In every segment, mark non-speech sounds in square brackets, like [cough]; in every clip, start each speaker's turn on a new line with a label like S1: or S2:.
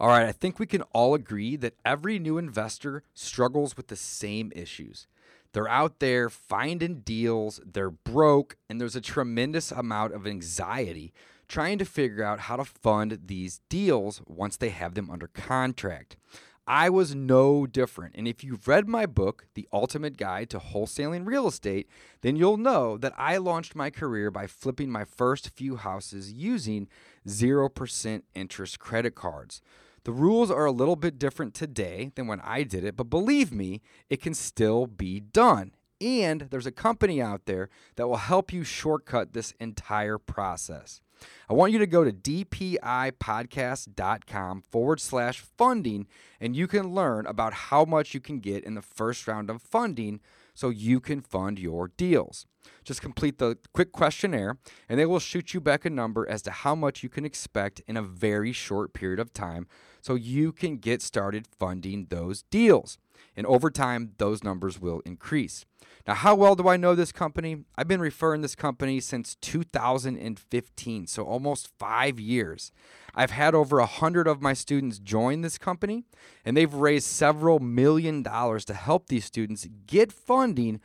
S1: All right, I think we can all agree that every new investor struggles with the same issues. They're out there finding deals, they're broke, and there's a tremendous amount of anxiety trying to figure out how to fund these deals once they have them under contract. I was no different. And if you've read my book, The Ultimate Guide to Wholesaling Real Estate, then you'll know that I launched my career by flipping my first few houses using 0% interest credit cards. The rules are a little bit different today than when I did it, but believe me, it can still be done. And there's a company out there that will help you shortcut this entire process. I want you to go to dpipodcast.com forward slash funding, and you can learn about how much you can get in the first round of funding so you can fund your deals. Just complete the quick questionnaire, and they will shoot you back a number as to how much you can expect in a very short period of time so you can get started funding those deals. And over time, those numbers will increase. Now, how well do I know this company? I've been referring this company since 2015, so almost five years. I've had over a hundred of my students join this company, and they've raised several million dollars to help these students get funding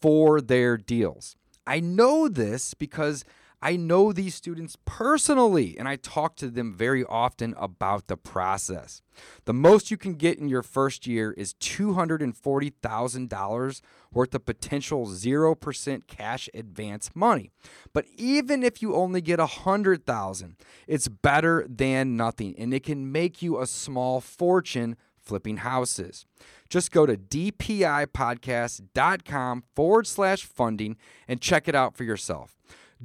S1: for their deals. I know this because I know these students personally and I talk to them very often about the process. The most you can get in your first year is $240,000 worth of potential 0% cash advance money. But even if you only get 100,000, it's better than nothing and it can make you a small fortune flipping houses. Just go to dpipodcast.com forward slash funding and check it out for yourself.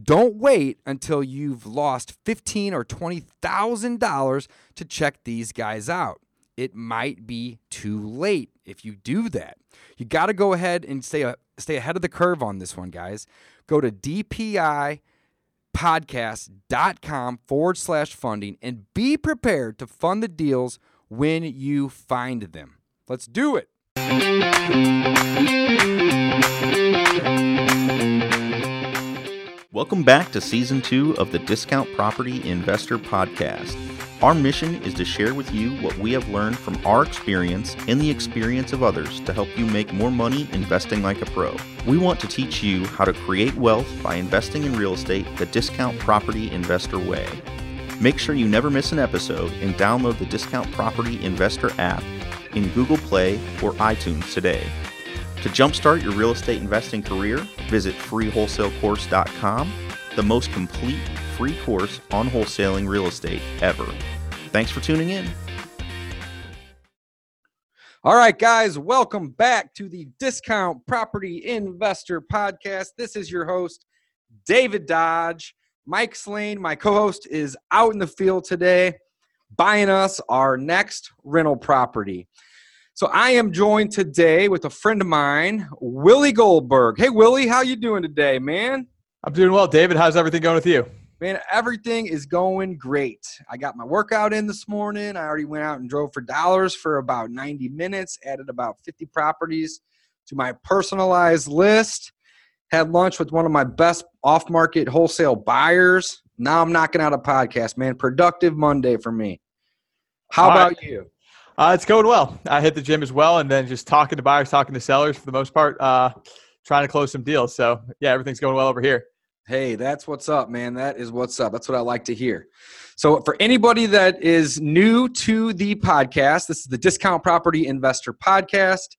S1: Don't wait until you've lost fifteen or twenty thousand dollars to check these guys out. It might be too late if you do that. You got to go ahead and stay stay ahead of the curve on this one, guys. Go to dpipodcast.com forward slash funding and be prepared to fund the deals when you find them. Let's do it.
S2: Welcome back to Season 2 of the Discount Property Investor Podcast. Our mission is to share with you what we have learned from our experience and the experience of others to help you make more money investing like a pro. We want to teach you how to create wealth by investing in real estate the Discount Property Investor way. Make sure you never miss an episode and download the Discount Property Investor app in Google Play or iTunes today. To jumpstart your real estate investing career, visit freewholesalecourse.com, the most complete free course on wholesaling real estate ever. Thanks for tuning in.
S1: All right, guys, welcome back to the Discount Property Investor Podcast. This is your host, David Dodge. Mike Slane, my co host, is out in the field today buying us our next rental property. So I am joined today with a friend of mine, Willie Goldberg. Hey Willie, how you doing today, man?
S3: I'm doing well, David. How's everything going with you?
S1: Man, everything is going great. I got my workout in this morning. I already went out and drove for dollars for about 90 minutes, added about 50 properties to my personalized list. Had lunch with one of my best off market wholesale buyers. Now I'm knocking out a podcast, man. Productive Monday for me. How All about right. you?
S3: Uh, it's going well. I hit the gym as well, and then just talking to buyers, talking to sellers for the most part, uh, trying to close some deals. So yeah, everything's going well over here.
S1: Hey, that's what's up, man. That is what's up. That's what I like to hear. So, for anybody that is new to the podcast, this is the Discount Property Investor Podcast.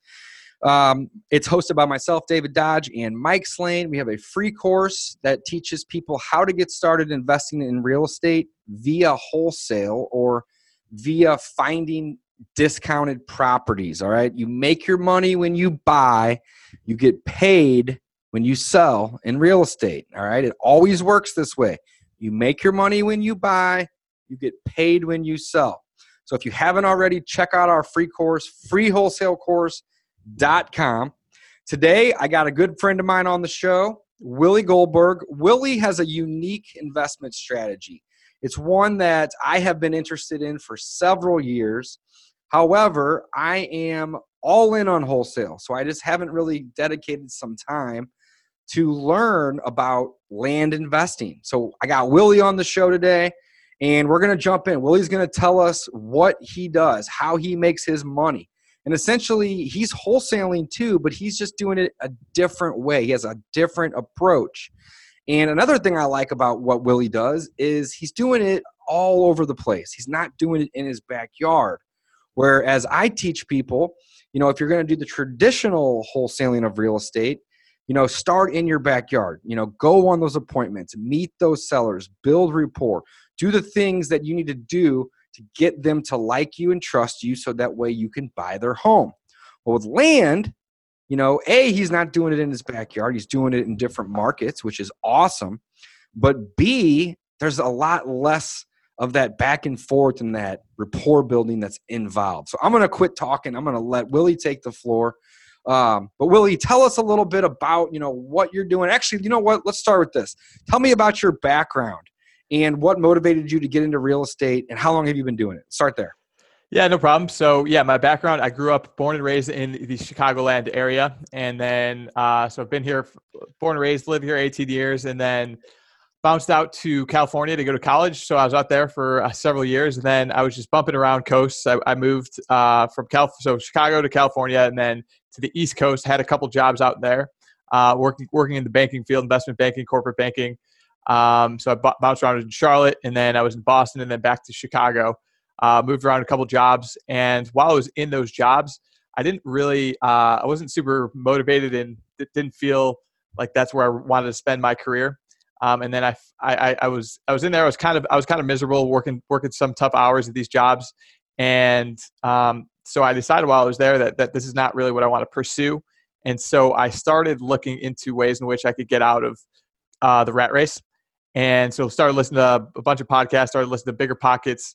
S1: Um, it's hosted by myself, David Dodge, and Mike Slane. We have a free course that teaches people how to get started investing in real estate via wholesale or via finding discounted properties. All right. You make your money when you buy, you get paid when you sell in real estate. All right. It always works this way. You make your money when you buy, you get paid when you sell. So if you haven't already, check out our free course, free wholesale course, freewholesalecourse.com. Today, I got a good friend of mine on the show, Willie Goldberg. Willie has a unique investment strategy. It's one that I have been interested in for several years. However, I am all in on wholesale. So I just haven't really dedicated some time to learn about land investing. So I got Willie on the show today, and we're going to jump in. Willie's going to tell us what he does, how he makes his money. And essentially, he's wholesaling too, but he's just doing it a different way. He has a different approach. And another thing I like about what Willie does is he's doing it all over the place. He's not doing it in his backyard. Whereas I teach people, you know, if you're going to do the traditional wholesaling of real estate, you know, start in your backyard. You know, go on those appointments, meet those sellers, build rapport, do the things that you need to do to get them to like you and trust you so that way you can buy their home. Well, with land, you know, A, he's not doing it in his backyard, he's doing it in different markets, which is awesome. But B, there's a lot less of that back and forth and that rapport building that's involved. So I'm going to quit talking. I'm going to let Willie take the floor. Um, but Willie, tell us a little bit about you know what you're doing. Actually, you know what? Let's start with this. Tell me about your background and what motivated you to get into real estate and how long have you been doing it? Start there.
S3: Yeah, no problem. So, yeah, my background, I grew up born and raised in the Chicagoland area. And then, uh, so I've been here, born and raised, live here 18 years, and then bounced out to California to go to college. So I was out there for uh, several years. And then I was just bumping around coasts. I, I moved uh, from Cal- so Chicago to California and then to the East Coast, had a couple jobs out there, uh, working, working in the banking field, investment banking, corporate banking. Um, so I b- bounced around in Charlotte, and then I was in Boston, and then back to Chicago. Uh, moved around a couple jobs, and while I was in those jobs, I didn't really, uh, I wasn't super motivated, and it didn't feel like that's where I wanted to spend my career. Um, and then I, I, I was, I was in there. I was kind of, I was kind of miserable working, working some tough hours at these jobs, and um, so I decided while I was there that that this is not really what I want to pursue. And so I started looking into ways in which I could get out of uh, the rat race. And so started listening to a bunch of podcasts, started listening to BiggerPockets.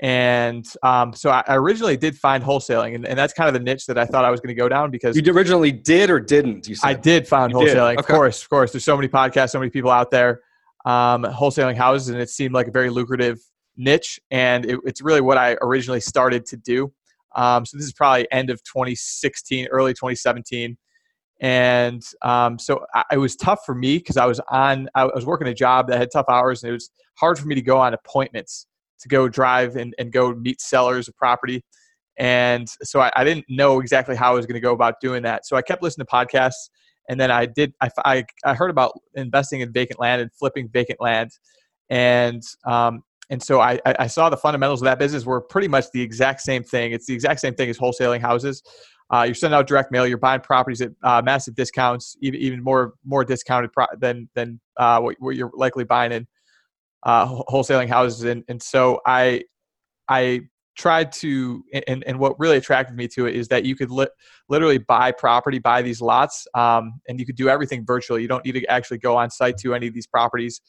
S3: And um, so I originally did find wholesaling, and, and, that's kind of the niche that I thought I was going to go down because
S1: you originally did or didn't. You said
S3: I did find you wholesaling, did. Okay. of course, of course. There's so many podcasts, so many people out there um, wholesaling houses, and it seemed like a very lucrative niche, and it, it's really what I originally started to do. Um, so this is probably end of 2016, early 2017 and um, so I, it was tough for me because I was on I was working a job that had tough hours and it was hard for me to go on appointments to go drive and, and go meet sellers of property and so I, I didn't know exactly how I was going to go about doing that so I kept listening to podcasts and then I did I, I, I heard about investing in vacant land and flipping vacant land and um, and so I, I saw the fundamentals of that business were pretty much the exact same thing. It's the exact same thing as wholesaling houses. Uh, you're sending out direct mail. You're buying properties at uh, massive discounts, even even more more discounted pro- than than uh, what, what, you're likely buying in uh, wholesaling houses. And and so I I tried to and and what really attracted me to it is that you could li- literally buy property, buy these lots, um, and you could do everything virtually. You don't need to actually go on site to any of these properties.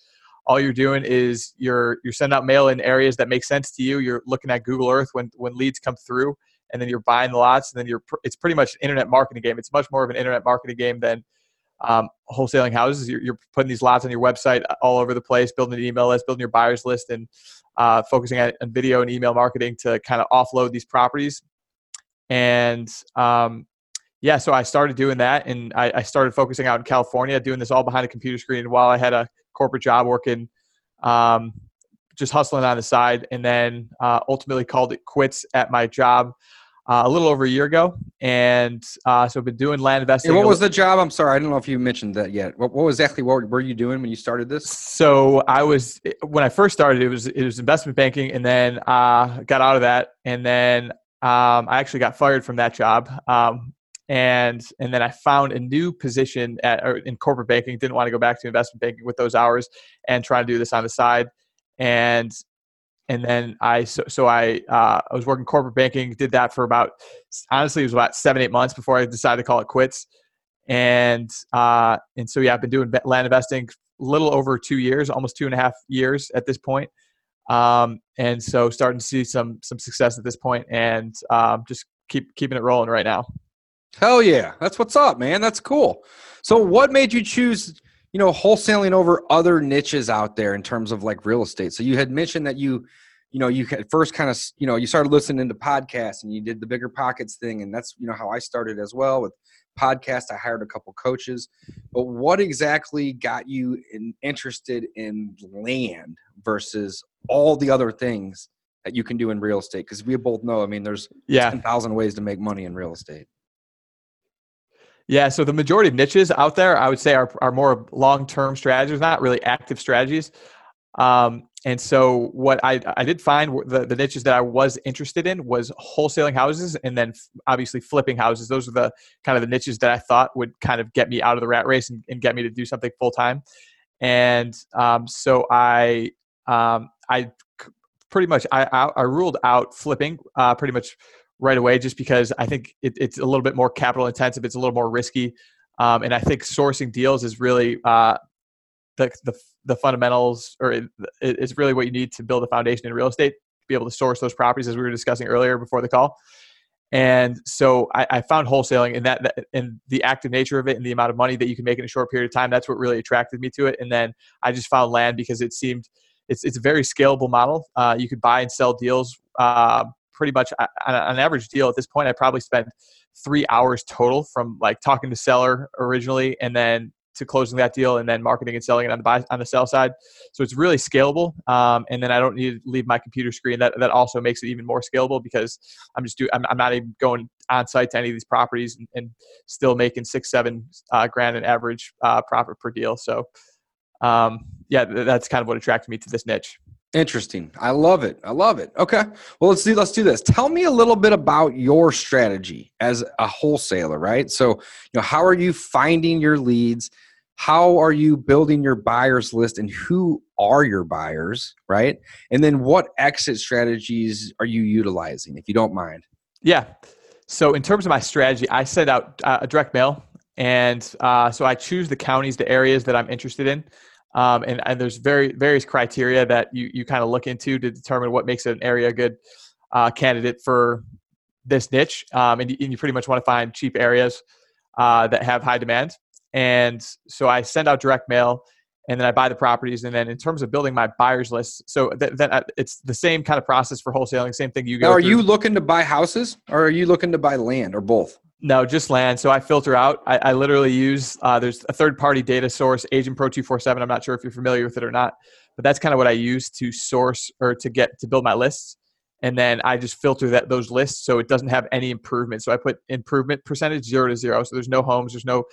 S3: All you're doing is you're you're sending out mail in areas that make sense to you. You're looking at Google Earth when when leads come through and then you're buying the lots, and then you're it's pretty much an internet marketing game. It's much more of an internet marketing game than um, wholesaling houses. You're, you're, putting these lots on your website uh, all over the place, building an email list, building your buyers list, and uh, focusing on, on, video and email marketing to kind of offload these properties. And um, yeah, so I started doing that, and I, I, started focusing out in California, doing this all behind a computer screen while I had a corporate job working. Um, just hustling on the side, and then uh, ultimately called it quits at my job uh, a little over a year ago, and uh, so I've been doing land investing.
S1: And what was the job? I'm sorry, I don't know if you mentioned that yet. What, what exactly what were you doing when you started this?
S3: So I was when I first started, it was it was investment banking, and then uh, got out of that, and then um, I actually got fired from that job. Um, and and then I found a new position at in corporate banking. Didn't want to go back to investment banking with those hours, and try to do this on the side. And and then I so, so I uh, I was working corporate banking, did that for about honestly it was about seven eight months before I decided to call it quits, and uh, and so yeah I've been doing land investing a little over two years, almost two and a half years at this point, um, and so starting to see some some success at this point, and um, just keep keeping it rolling right now.
S1: Hell yeah, that's what's up, man. That's cool. So what made you choose? You know wholesaling over other niches out there in terms of like real estate so you had mentioned that you you know, you first kind of, you know, you started listening to podcasts and you did the BiggerPockets thing. And that's, you know, how I started as well with podcast. I hired a couple coaches. But what exactly got you in, interested in land versus all the other things that you can do in real estate? Because we both know, I mean, there's yeah. 10,000 ways to make money in real estate.
S3: Yeah, so the majority of niches out there, I would say, are, are more long term strategies, not really active strategies. Um, and so what I, I did find the, the niches that I was interested in was wholesaling houses and then obviously flipping houses. Those are the kind of the niches that I thought would kind of get me out of the rat race and, and get me to do something full time. And um, so I um, I pretty much I, I, ruled out flipping uh, pretty much right away just because I think it, it's a little bit more capital intensive. It's a little more risky. Um, and I think sourcing deals is really uh, the, the the fundamentals, or it, it's really what you need to build a foundation in real estate. Be able to source those properties, as we were discussing earlier before the call. And so I, I found wholesaling and that, that the active nature of it and the amount of money that you can make in a short period of time. That's what really attracted me to it. And then I just found land because it seemed it's it's a very scalable model. Uh, you could buy and sell deals uh, pretty much on an average deal at this point. I probably spent three hours total from like talking to seller originally and then to closing that deal and then marketing and selling it on the buy on the sell side. So it's really scalable. Um, and then I don't need to leave my computer screen. That that also makes it even more scalable because I'm just do I'm, I'm not even going on site to any of these properties and, and still making six seven uh, grand an average uh, profit per deal. So um, yeah, that's kind of what attracted me to this niche.
S1: Interesting. I love it. I love it. Okay. Well, let's do let's do this. Tell me a little bit about your strategy as a wholesaler, right? So, you know, how are you finding your leads? How are you building your buyers list and who are your buyers, right? And then what exit strategies are you utilizing if you don't mind?
S3: Yeah. So, in terms of my strategy, I send out uh, a direct mail and uh, so I choose the counties, the areas that I'm interested in. Um, and, and there's very various criteria that you, you kind of look into to determine what makes an area a good uh, candidate for this niche. Um, and, you, and, you, pretty much want to find cheap areas uh, that have high demand. And so I send out direct mail and then I buy the properties. And then in terms of building my buyers list, so that, that it's the same kind of process for wholesaling, same thing you go.
S1: Now, are
S3: through.
S1: you looking to buy houses or are you looking to buy land or both?
S3: No, just land. So I filter out. I, I literally use uh, there's a third party data source, Agent Pro two four seven. I'm not sure if you're familiar with it or not, but that's kind of what I use to source or to get to build my lists. And then I just filter that those lists so it doesn't have any improvement. So I put improvement percentage zero to zero. So there's no homes, there's no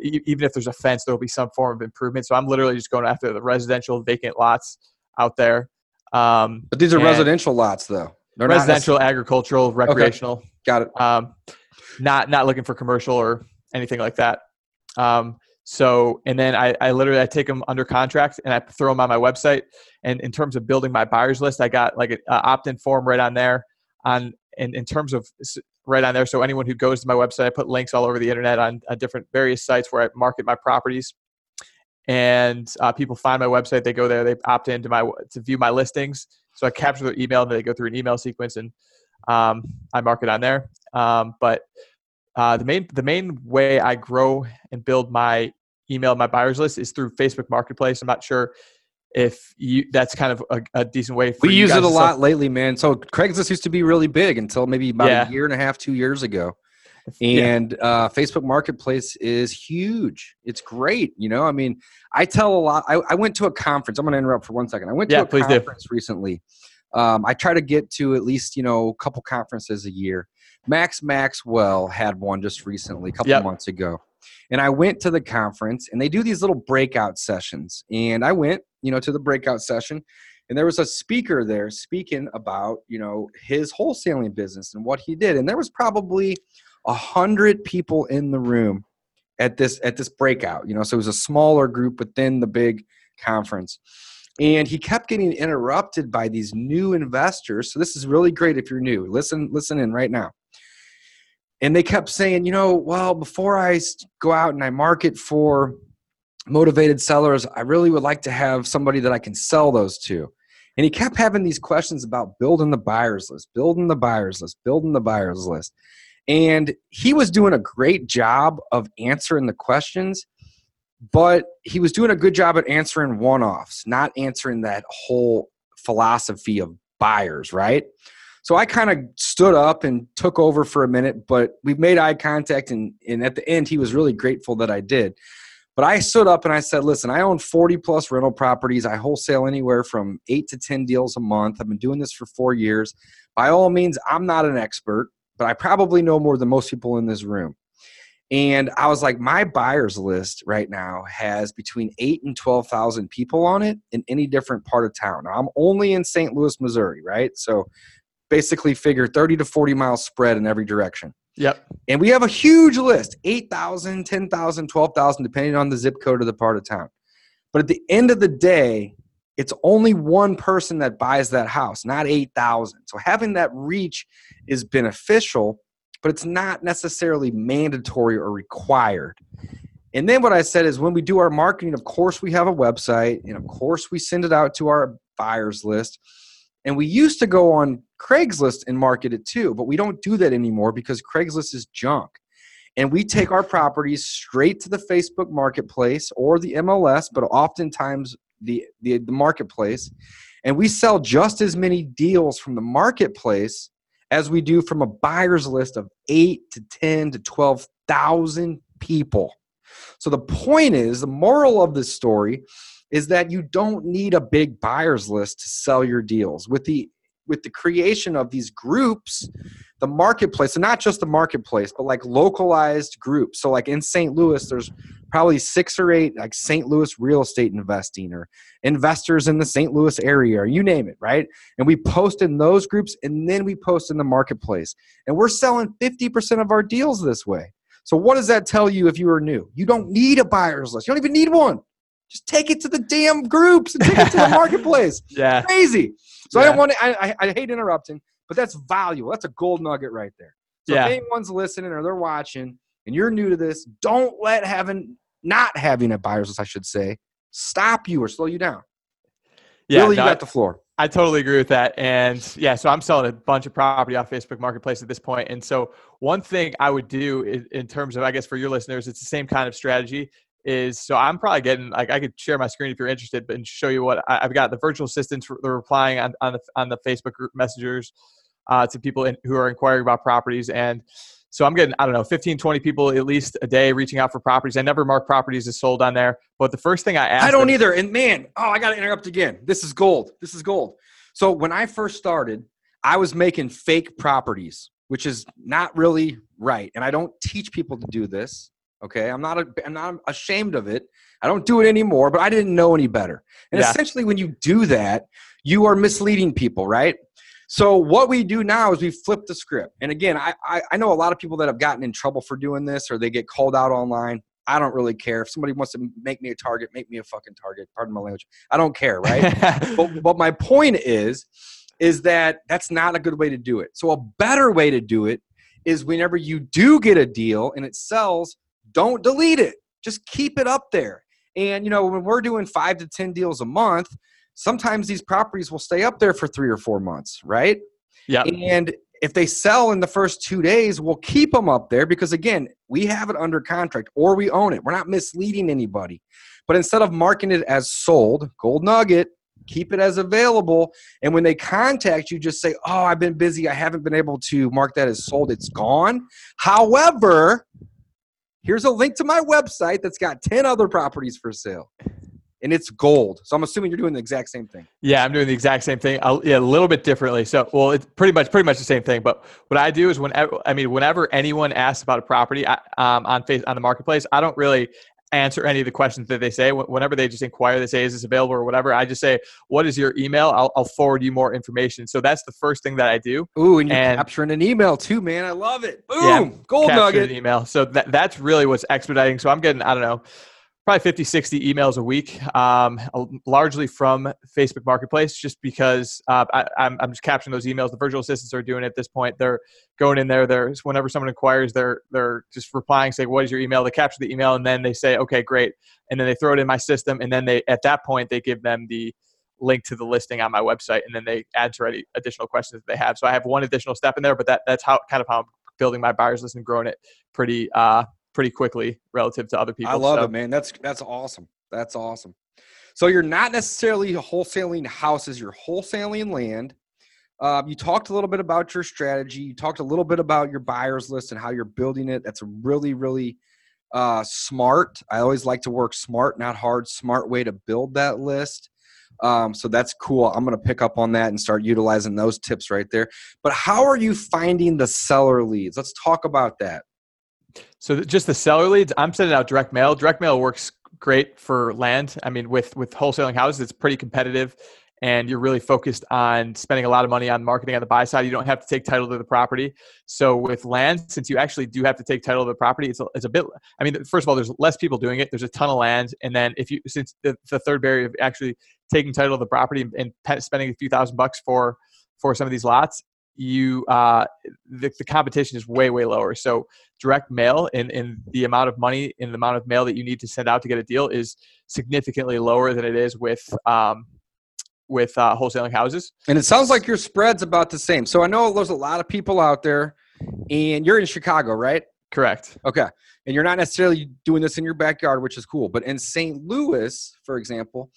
S3: even if there's a fence, there'll be some form of improvement. So I'm literally just going after the residential vacant lots out there.
S1: Um, but these are residential lots, though.
S3: They're residential, agricultural, recreational.
S1: Okay. Got it. Um,
S3: not not looking for commercial or anything like that. Um, so and then I, I literally I take them under contract and I throw them on my website. And in terms of building my buyers list, I got like an opt-in form right on there. On in, in terms of right on there, so anyone who goes to my website, I put links all over the internet on, different various sites where I market my properties. And uh, people find my website, they go there, they opt in to my to view my listings. So I capture their email, and they go through an email sequence, and um, I market on there. Um, but uh, the main the main way I grow and build my email my buyers list is through Facebook Marketplace. I'm not sure if you that's kind of a, a decent way.
S1: we use it a lot lately, man. So Craigslist used to be really big until maybe about yeah. a year and a half, two years ago. And yeah. uh, Facebook Marketplace is huge. It's great. You know, I mean, I tell a lot. I, I went to a conference. I'm going to interrupt for one second. I went to a conference do. recently. Um, I try to get to at least you know a couple conferences a year Max Maxwell had one just recently, a couple yep. months ago. And I went to the conference and they do these little breakout sessions. And I went, you know, to the breakout session and there was a speaker there speaking about, you know, his wholesaling business and what he did. And there was probably a hundred people in the room at this at this breakout, you know, so it was a smaller group within the big conference. And he kept getting interrupted by these new investors. So this is really great if you're new. Listen, listen in right now and they kept saying, you know, well, before I go out and I market for motivated sellers, I really would like to have somebody that I can sell those to. And he kept having these questions about building the buyers list, building the buyers list, building the buyers list. And he was doing a great job of answering the questions, but he was doing a good job at answering one offs, not answering that whole philosophy of buyers, right? So I kind of stood up and took over for a minute, but we made eye contact, and, and at the end, he was really grateful that I did. But I stood up and I said, listen, I own 40 plus rental properties. I wholesale anywhere from eight to 10 deals a month. I've been doing this for four years. By all means, I'm not an expert, but I probably know more than most people in this room. And I was like, my buyers list right now has between eight and 12,000 people on it in any different part of town. Now, I'm only in St. Louis, Missouri, right? So basically figure 30 to 40 miles spread in every direction.
S3: Yep.
S1: And we have a huge list 8,000, 10,000, 12,000, depending on the zip code of the part of town. But at the end of the day, it's only one person that buys that house, not 8,000. So having that reach is beneficial, but it's not necessarily mandatory or required. And then what I said is when we do our marketing, of course, we have a website, and of course, we send it out to our buyers list. And we used to go on Craigslist and market it too, but we don't do that anymore because Craigslist is junk. And we take our properties straight to the Facebook marketplace or the MLS, but oftentimes the, the, the marketplace. And we sell just as many deals from the marketplace as we do from a buyer's list of eight to 10 to 12,000 people. So the point is, the moral of this story is that you don't need a big buyer's list to sell your deals. With the with the creation of these groups, the marketplace, and not just the marketplace, but like localized groups. So, like in St. Louis, there's probably six or eight like St. Louis real estate investing or investors in the St. Louis area, or you name it, right? And we post in those groups and then we post in the marketplace. And we're selling 50% of our deals this way. So, what does that tell you if you are new? You don't need a buyer's list, you don't even need one. Just take it to the damn groups and take it to the [laughs] marketplace.
S3: yeah.
S1: Crazy. So
S3: yeah.
S1: I don't want to, I, I, I, hate interrupting, but that's valuable. That's a gold nugget right there. So
S3: yeah.
S1: if anyone's listening or they're watching and you're new to this, don't let having, not having a buyer's list, I should say, stop you or slow you down.
S3: Yeah.
S1: Really,
S3: no,
S1: you got the floor.
S3: I totally agree with that. And yeah, so I'm selling a bunch of property off Facebook Marketplace at this point. And so one thing I would do in, in terms of, I guess, for your listeners, it's the same kind of strategy is so I'm probably getting like I could share my screen if you're interested, but and show you what I, have got. The virtual assistants they're replying on on the on the Facebook group messengers uh, to people in, who are inquiring about properties, and so I'm getting I don't know 15, 20 people at least a day reaching out for properties. I never mark properties as sold on there, but the first thing I ask
S1: I don't
S3: them,
S1: either. And man, oh, I got to interrupt again. This is gold. This is gold. So when I first started, I was making fake properties, which is not really right, and I don't teach people to do this. Okay, I'm not a, I'm not ashamed of it. I don't do it anymore, but I didn't know any better. And yeah. essentially, when you do that, you are misleading people, right? So what we do now is we flip the script. And again, I, I, I know a lot of people that have gotten in trouble for doing this, or they get called out online. I don't really care if somebody wants to make me a target, make me a fucking target. Pardon my language. I don't care, right? [laughs] but, but my point is, is that that's not a good way to do it. So a better way to do it is whenever you do get a deal and it sells don't delete it. Just keep it up there. And you know, when we're doing five to 10 deals a month, sometimes these properties will stay up there for three or four months, right?
S3: Yeah.
S1: And if they sell in the first two days, we'll keep them up there because again, we have it under contract or we own it. We're not misleading anybody. But instead of marking it as sold, gold nugget, keep it as available. And when they contact you, just say, Oh, I've been busy. I haven't been able to mark that as sold. It's gone. However, here's a link to my website that's got 10 other properties for sale and it's gold. So I'm assuming you're doing the exact same thing.
S3: Yeah, I'm doing the exact same thing. I'll, yeah, a little bit differently. So, well, it's pretty much pretty much the same thing. But what I do is whenever I mean, whenever anyone asks about a property um, on face on the marketplace, I don't really answer any of the questions that they say. Whenever they just inquire, they say, "Is this available?" or whatever. I just say, "What is your email?" I'll, I'll forward you more information. So that's the first thing that I do.
S1: Ooh, and you're and, capturing an email too, man. I love it. Boom, yeah, gold nugget.
S3: An email. So that that's really what's expediting. So I'm getting, I don't know, probably 50 60 emails a week um, largely from facebook marketplace just because uh, I, am just capturing those emails. The virtual assistants are doing it at this point. They're going in there. They're whenever someone inquires they're they're just replying saying what is your email? They capture the email and then they say okay great. And then they throw it in my system and then they at that point they give them the link to the listing on my website and then they answer any additional questions that they have. So i have one additional step in there but that that's how kind of how i'm building my buyers list and growing it pretty uh, pretty quickly relative to other people.
S1: I love so. it, man. That's that's awesome. That's awesome. So you're not necessarily wholesaling houses, you're wholesaling land. Uh, you talked a little bit about your strategy. You talked a little bit about your buyers list and how you're building it. That's a really, really uh, smart. I always like to work smart, not hard. Smart way to build that list. Um, so that's cool. I'm going to pick up on that and start utilizing those tips right there. But how are you finding the seller leads? Let's talk about that.
S3: So just the seller leads, I'm sending out direct mail. Direct mail works great for land. I mean, with with wholesaling houses, it's pretty competitive and you're really focused on spending a lot of money on marketing on the buy side, you don't have to take title to the property. So with land, since you actually do have to take title to the property, it's a, it's a bit. I mean, first of all, there's less people doing it. There's a ton of land, and then if you since the, the third barrier of actually taking title of the property and, and spending a few thousand bucks for for some of these lots, you uh, the, the competition is way way lower so direct mail and, and the amount of money and the amount of mail that you need to send out to get a deal is significantly lower than it is with um, with uh, wholesaling houses.
S1: And it sounds like your spread's about the same. So I know there's a lot of people out there, and you're in Chicago, right?
S3: Correct.
S1: Okay. And you're not necessarily doing this in your backyard, which is cool. But in St. Louis, for example,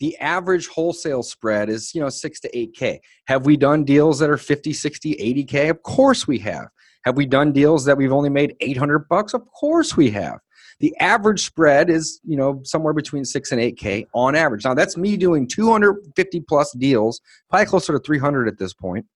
S1: the average wholesale spread is, you know, six to 8K. Have we done deals that are 50, 60, 80K? Of course we have. Have we done deals that we've only made 800 bucks? Of course we have. The average spread is, you know, somewhere between six and eight K on average. Now that's me doing 250 plus deals, probably closer to 300 at this point,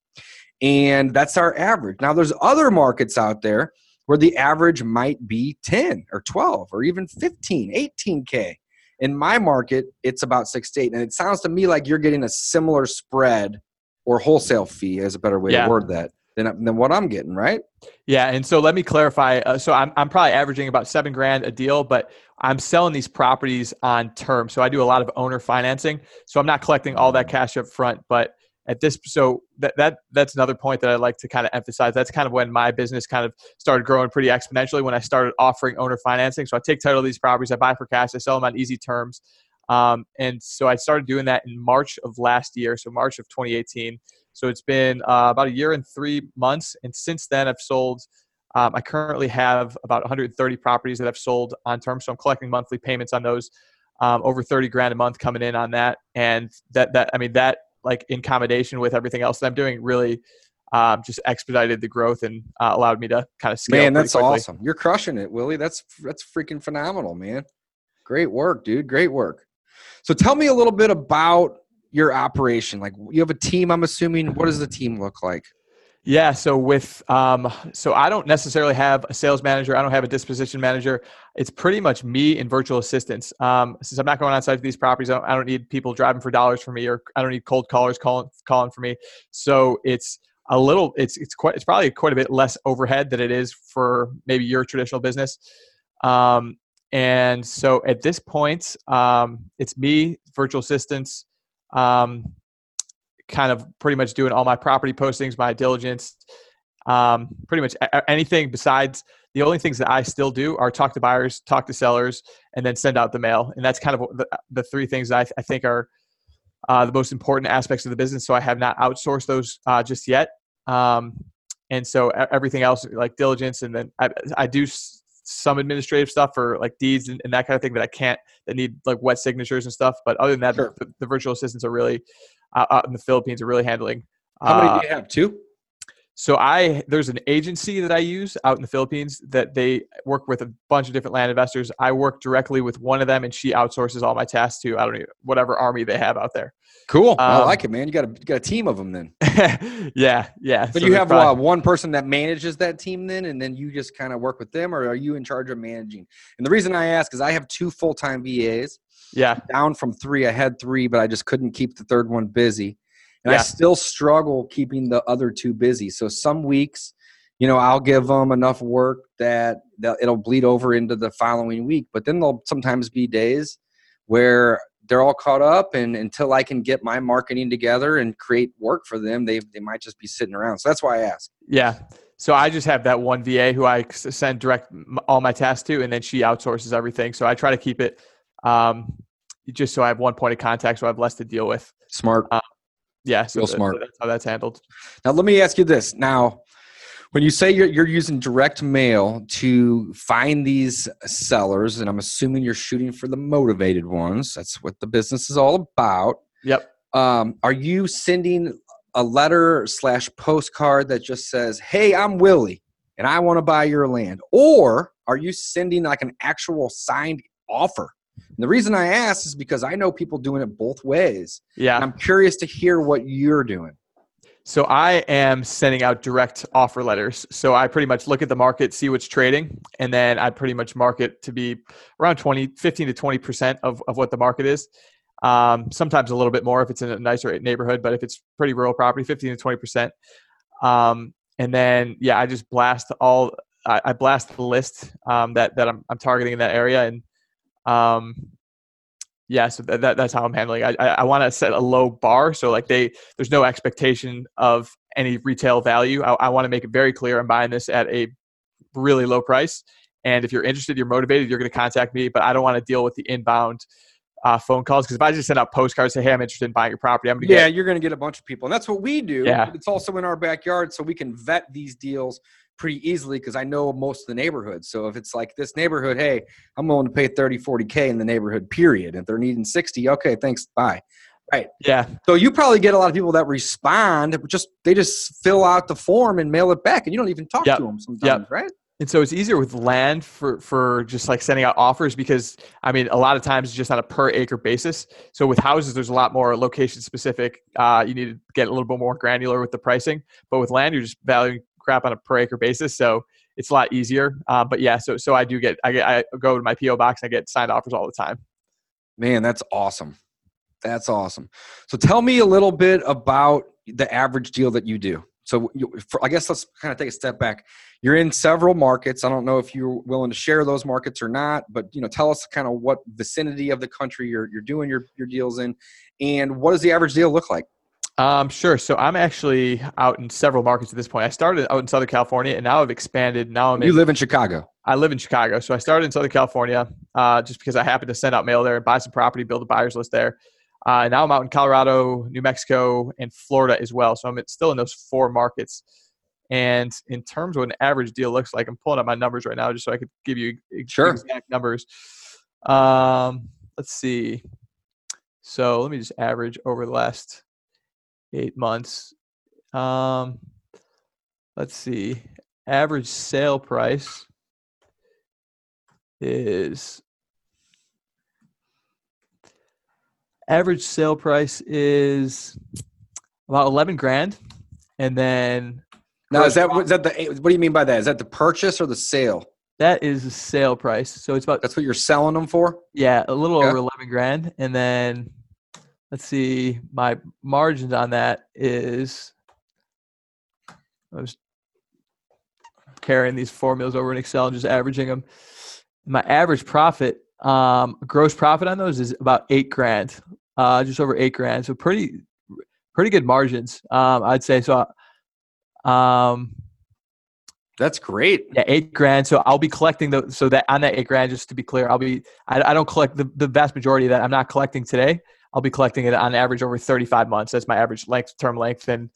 S1: and that's our average. Now there's other markets out there where the average might be 10 or 12 or even 15, 18K. In my market, it's about six to eight. And it sounds to me like you're getting a similar spread or wholesale fee, is a better way yeah. to word that, than, than what I'm getting, right?
S3: Yeah, and so let me clarify. Uh, so I'm I'm probably averaging about seven grand a deal, but I'm selling these properties on term. So I do a lot of owner financing. So I'm not collecting all that cash up front, but at this so that, that that's another point that i like to kind of emphasize that's kind of when my business kind of started growing pretty exponentially when i started offering owner financing so i take title of these properties i buy for cash i sell them on easy terms um, and so i started doing that in march of last year so march of 2018 so it's been uh, about a year and three months. And since then, I've sold. Um, I currently have about 130 properties that I've sold on terms. So I'm collecting monthly payments on those. Um, over 30 grand a month coming in on that. And that, that, I mean, that like in combination with everything else that I'm doing really um, just expedited the growth and uh, allowed me to kind of scale.
S1: Man, that's
S3: quickly.
S1: awesome. You're crushing it, Willie. That's, that's freaking phenomenal, man. Great work, dude. Great work. So tell me a little bit about your operation? Like you have a team, I'm assuming. What does the team look like?
S3: Yeah, so with um, so I don't necessarily have a sales manager. I don't have a disposition manager. It's pretty much me and virtual assistants. Um, since I'm not going outside to these properties, I don't, I don't need people driving for dollars for me, or I don't need cold callers calling calling for me. So it's a little. It's it's quite. It's probably quite a bit less overhead than it is for maybe your traditional business. Um, and so at this point, um, it's me, virtual assistants, um, kind of pretty much doing all my property postings, my diligence, um, pretty much anything besides the only things that I still do are talk to buyers, talk to sellers, and then send out the mail. And that's kind of the, the three things I, th- I think are uh, the most important aspects of the business. So I have not outsourced those uh, just yet. Um, and so everything else, like diligence, and then I, I do some administrative stuff for like deeds and, and, that kind of thing that I can't that need like wet signatures and stuff. But other than that, sure. the, the, virtual assistants are really uh, out in the Philippines are really handling.
S1: How many uh, do you have? Two.
S3: So I there's an agency that I use out in the Philippines that they work with a bunch of different land investors. I work directly with one of them, and she outsources all my tasks to I don't know whatever army they have out there.
S1: Cool, um, I like it, man. You got a you got a team of them then. [laughs]
S3: yeah, yeah.
S1: But so you have probably, uh, one person that manages that team then, and then you just kind of work with them, or are you in charge of managing? And the reason I ask is I have two full time VAs.
S3: Yeah,
S1: down from three. I had three, but I just couldn't keep the third one busy and yeah. I still struggle keeping the other two busy. So some weeks, you know, I'll give them enough work that, that it'll bleed over into the following week. But then there'll sometimes be days where they're all caught up, and until I can get my marketing together and create work for them, they they might just be sitting around. So that's why I ask.
S3: Yeah. So I just have that one VA who I send direct all my tasks to, and then she outsources everything. So I try to keep it um, just so I have one point of contact, so I have less to deal with.
S1: Smart. Um,
S3: yeah, so
S1: real smart.
S3: So that's how that's handled.
S1: Now, let me ask you this. Now, when you say you're, you're using direct mail to find these sellers, and I'm assuming you're shooting for the motivated ones, that's what the business is all about.
S3: Yep.
S1: Um, are you sending a letter slash postcard that just says, "Hey, I'm Willie, and I want to buy your land," or are you sending like an actual signed offer? And the reason I ask is because I know people doing it both ways.
S3: Yeah.
S1: I'm curious to hear what you're doing.
S3: So I am sending out direct offer letters. So I pretty much look at the market, see what's trading, and then I pretty much market to be around 20, 15 to 20% of, of what the market is. Um, sometimes a little bit more if it's in a nicer neighborhood, but if it's pretty rural property, 15 to 20%. Um, and then, yeah, I just blast all, I, I blast the list um, that, that I'm, I'm targeting in that area. And um, yeah, so that, that, that's how I'm handling. I I, I want to set a low bar, so like they there's no expectation of any retail value. I, I want to make it very clear I'm buying this at a really low price, and if you're interested, you're motivated, you're going to contact me. But I don't want to deal with the inbound uh, phone calls because if I just send out postcards, say, "Hey, I'm interested in buying your property," I'm
S1: gonna yeah, get, you're going to get a bunch of people, and that's what we do.
S3: Yeah,
S1: it's also in our backyard, so we can vet these deals pretty easily because I know most of the neighborhoods. So if it's like this neighborhood, hey, I'm willing to pay 30, 40K in the neighborhood, period. If they're needing 60, okay, thanks, bye. Right.
S3: Yeah.
S1: So you probably get a lot of people that respond, just they just fill out the form and mail it back, and you don't even talk yep. to them sometimes, yep. right?
S3: And so it's easier with land for for just like sending out offers because I mean a lot of times it's just on a per acre basis. So with houses, there's a lot more location specific. Uh, you need to get a little bit more granular with the pricing. But with land, you're just valuing crap on a per acre basis. So it's a lot easier. Uh, but yeah, so so I do get I get I go to my PO box and I get signed offers all the time.
S1: Man, that's awesome. That's awesome. So tell me a little bit about the average deal that you do. So you, for, I guess let's kind of take a step back. You're in several markets. I don't know if you're willing to share those markets or not, but you know, tell us kind of what vicinity of the country you're you're doing your your deals in, and what does the average deal look like?
S3: Um, sure. So I'm actually out in several markets at this point. I started out in Southern California, and now I've expanded. Now I'm.
S1: You
S3: in,
S1: live in Chicago.
S3: I live in Chicago, so I started in Southern California, uh, just because I happened to send out mail there and buy some property, build a buyers list there. Uh, and now I'm out in Colorado, New Mexico, and Florida as well. So I'm still in those four markets. And in terms of what an average deal looks like, I'm pulling up my numbers right now just so I could give you
S1: sure.
S3: exact numbers. Um, let's see. So let me just average over the last eight months. Um, let's see. Average sale price is average sale price is about 11 grand and then
S1: now is that is that the what do you mean by that is that the purchase or the sale
S3: that is the sale price so it's about
S1: that's what you're selling them for
S3: yeah a little okay. over 11 grand and then let's see, my margins on that is I was carrying these formulas over in Excel and just averaging them. My average profit, um, gross profit on those is about eight grand, uh, just over eight grand. So pretty, pretty good margins, um, I'd say. So, um,
S1: that's great.
S3: Yeah, eight grand. So I'll be collecting the so that on that eight grand, just to be clear, I'll be I, I don't collect the, the vast majority of that. I'm not collecting today. I'll be collecting it on average over 35 months. That's my average length, term length, and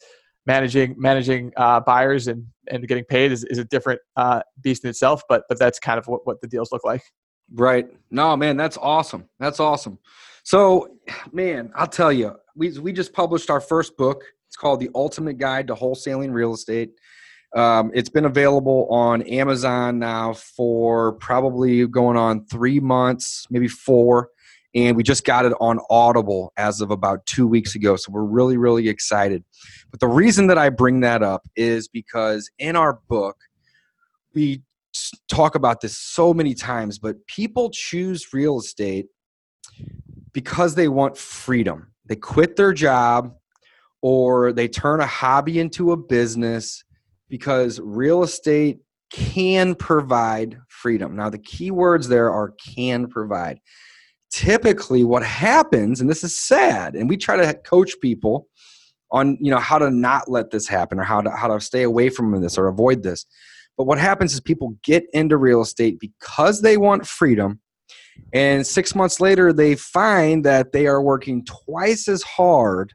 S3: managing managing uh, buyers and and getting paid is, is a different uh, beast in itself. But but that's kind of what, what the deals look like.
S1: Right. No, man, that's awesome. That's awesome. So, man, I'll tell you, we we just published our first book. It's called The Ultimate Guide to Wholesaling Real Estate. Um, it's been available on Amazon now for probably going on three months, maybe four and we just got it on Audible as of about two weeks ago. So we're really, really excited. But the reason that I bring that up is because in our book, we talk about this so many times, but people choose real estate because they want freedom. They quit their job or they turn a hobby into a business because real estate can provide freedom. Now, the key words there are can provide typically what happens and this is sad and we try to coach people on you know how to not let this happen or how to how to stay away from this or avoid this. But what happens is people get into real estate because they want freedom and 6 months later they find that they are working twice as hard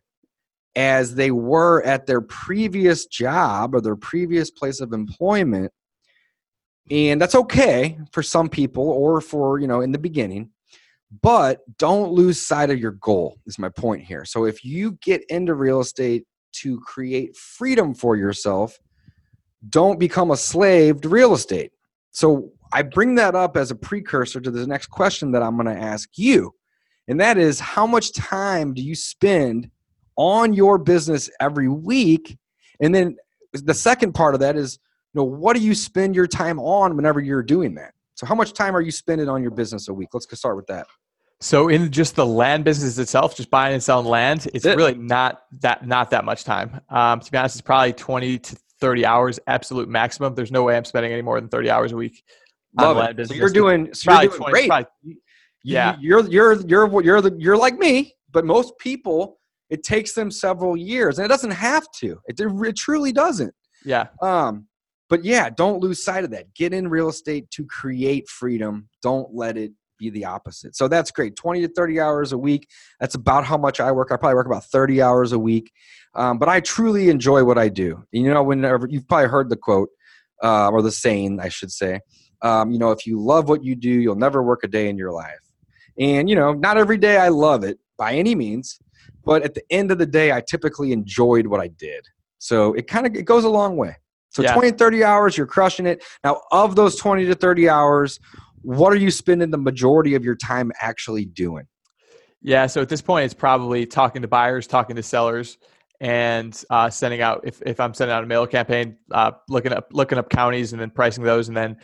S1: as they were at their previous job or their previous place of employment. And that's okay for some people or for you know in the beginning but don't lose sight of your goal is my point here so if you get into real estate to create freedom for yourself, don't become a slave to real estate. So I bring that up as a precursor to the next question that I'm going to ask you. And that is how much time do you spend on your business every week? And then the second part of that is, you know, what do you spend your time on whenever you're doing that? So how much time are you spending on your business a week? Let's start with that.
S3: So in just the land business itself, just buying and selling land, it's it. really not that not that much time. Um, to be honest, it's probably twenty to thirty hours, absolute maximum. There's no way I'm spending any more than thirty hours a week.
S1: Love it. Business. So you're doing, so you're doing 20, great. Probably, yeah, you're you're you're you're the, you're like me, but most people it takes them several years, and it doesn't have to. It, it truly doesn't.
S3: Yeah.
S1: Um, but yeah, don't lose sight of that. Get in real estate to create freedom. Don't let it be the opposite. So that's great. 20 to 30 hours a week. That's about how much I work. I probably work about 30 hours a week. Um, but I truly enjoy what I do. You know, whenever you've probably heard the quote uh, or the saying, I should say, um, you know, if you love what you do, you'll never work a day in your life. And, you know, not every day I love it by any means, but at the end of the day, I typically enjoyed what I did. So it kind of it goes a long way. So yeah. 20 30 hours, you're crushing it. Now, of those 20 to 30 hours, what are you spending the majority of your time actually doing?
S3: Yeah, so at this point, it's probably talking to buyers, talking to sellers, and uh, sending out. If, if I'm sending out a mail campaign, uh, looking up looking up counties and then pricing those, and then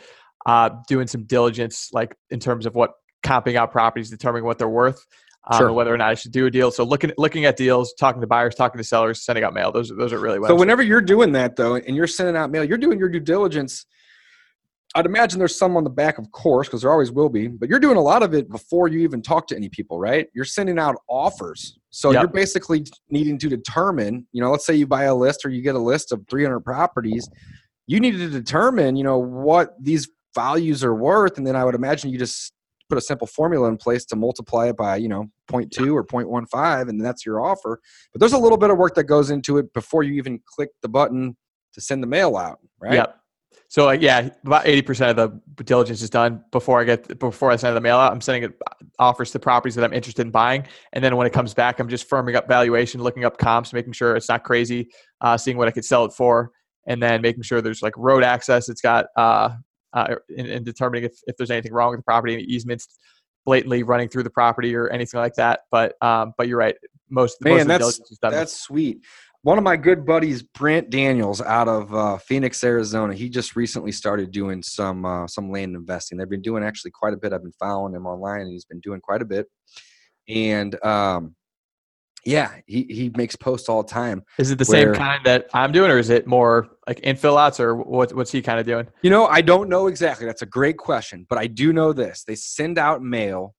S3: uh, doing some diligence, like in terms of what comping out properties, determining what they're worth, um, sure. whether or not I should do a deal. So looking looking at deals, talking to buyers, talking to sellers, sending out mail. Those those are really
S1: so. Whenever you're doing that though, and you're sending out mail, you're doing your due diligence I'd imagine there's some on the back, of course, because there always will be. But you're doing a lot of it before you even talk to any people, right? You're sending out offers, so yep. you're basically needing to determine. You know, let's say you buy a list or you get a list of 300 properties. You need to determine, you know, what these values are worth, and then I would imagine you just put a simple formula in place to multiply it by, you know, 0.2 or 0.15, and that's your offer. But there's a little bit of work that goes into it before you even click the button to send the mail out, right?
S3: Yep. So like yeah, about eighty percent of the diligence is done before I get before I send the mail out. I'm sending it offers to properties that I'm interested in buying, and then when it comes back, I'm just firming up valuation, looking up comps, making sure it's not crazy, uh, seeing what I could sell it for, and then making sure there's like road access. It's got uh, uh in, in determining if, if there's anything wrong with the property, any easements blatantly running through the property or anything like that. But um, but you're right. Most
S1: man, most of the diligence is done. Man, that's that's sweet one of my good buddies, Brent Daniels, out of uh, Phoenix, Arizona. He just recently started doing some uh, some land investing. They've been doing actually quite a bit. I've been following him online, and he's been doing quite a bit. And um, yeah, he he makes posts all the time.
S3: Is it the where, same kind that I'm doing, or is it more like infill lots, or what, what's he kind of doing?
S1: You know, I don't know exactly. That's a great question, but I do know this: they send out mail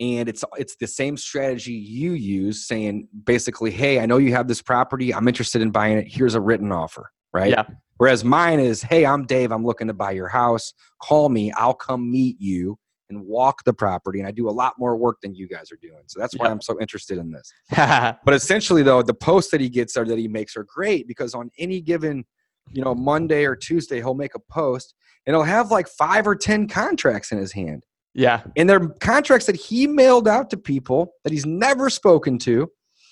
S1: and it's it's the same strategy you use saying basically hey i know you have this property. I'm interested in buying it. Here's a written offer right?
S3: Yeah.
S1: Whereas mine is hey i'm dave. I'm looking to buy your house. Call me. I'll come meet you and walk the property and i do a lot more work than you guys are doing. So that's why i'm so interested in this. [laughs] But essentially though the posts that he gets or that he makes are great because on any given you know monday or tuesday he'll make a post and he'll have like five or ten contracts in his hand
S3: yeah.
S1: And they're contracts that he mailed out to people that he's never spoken to.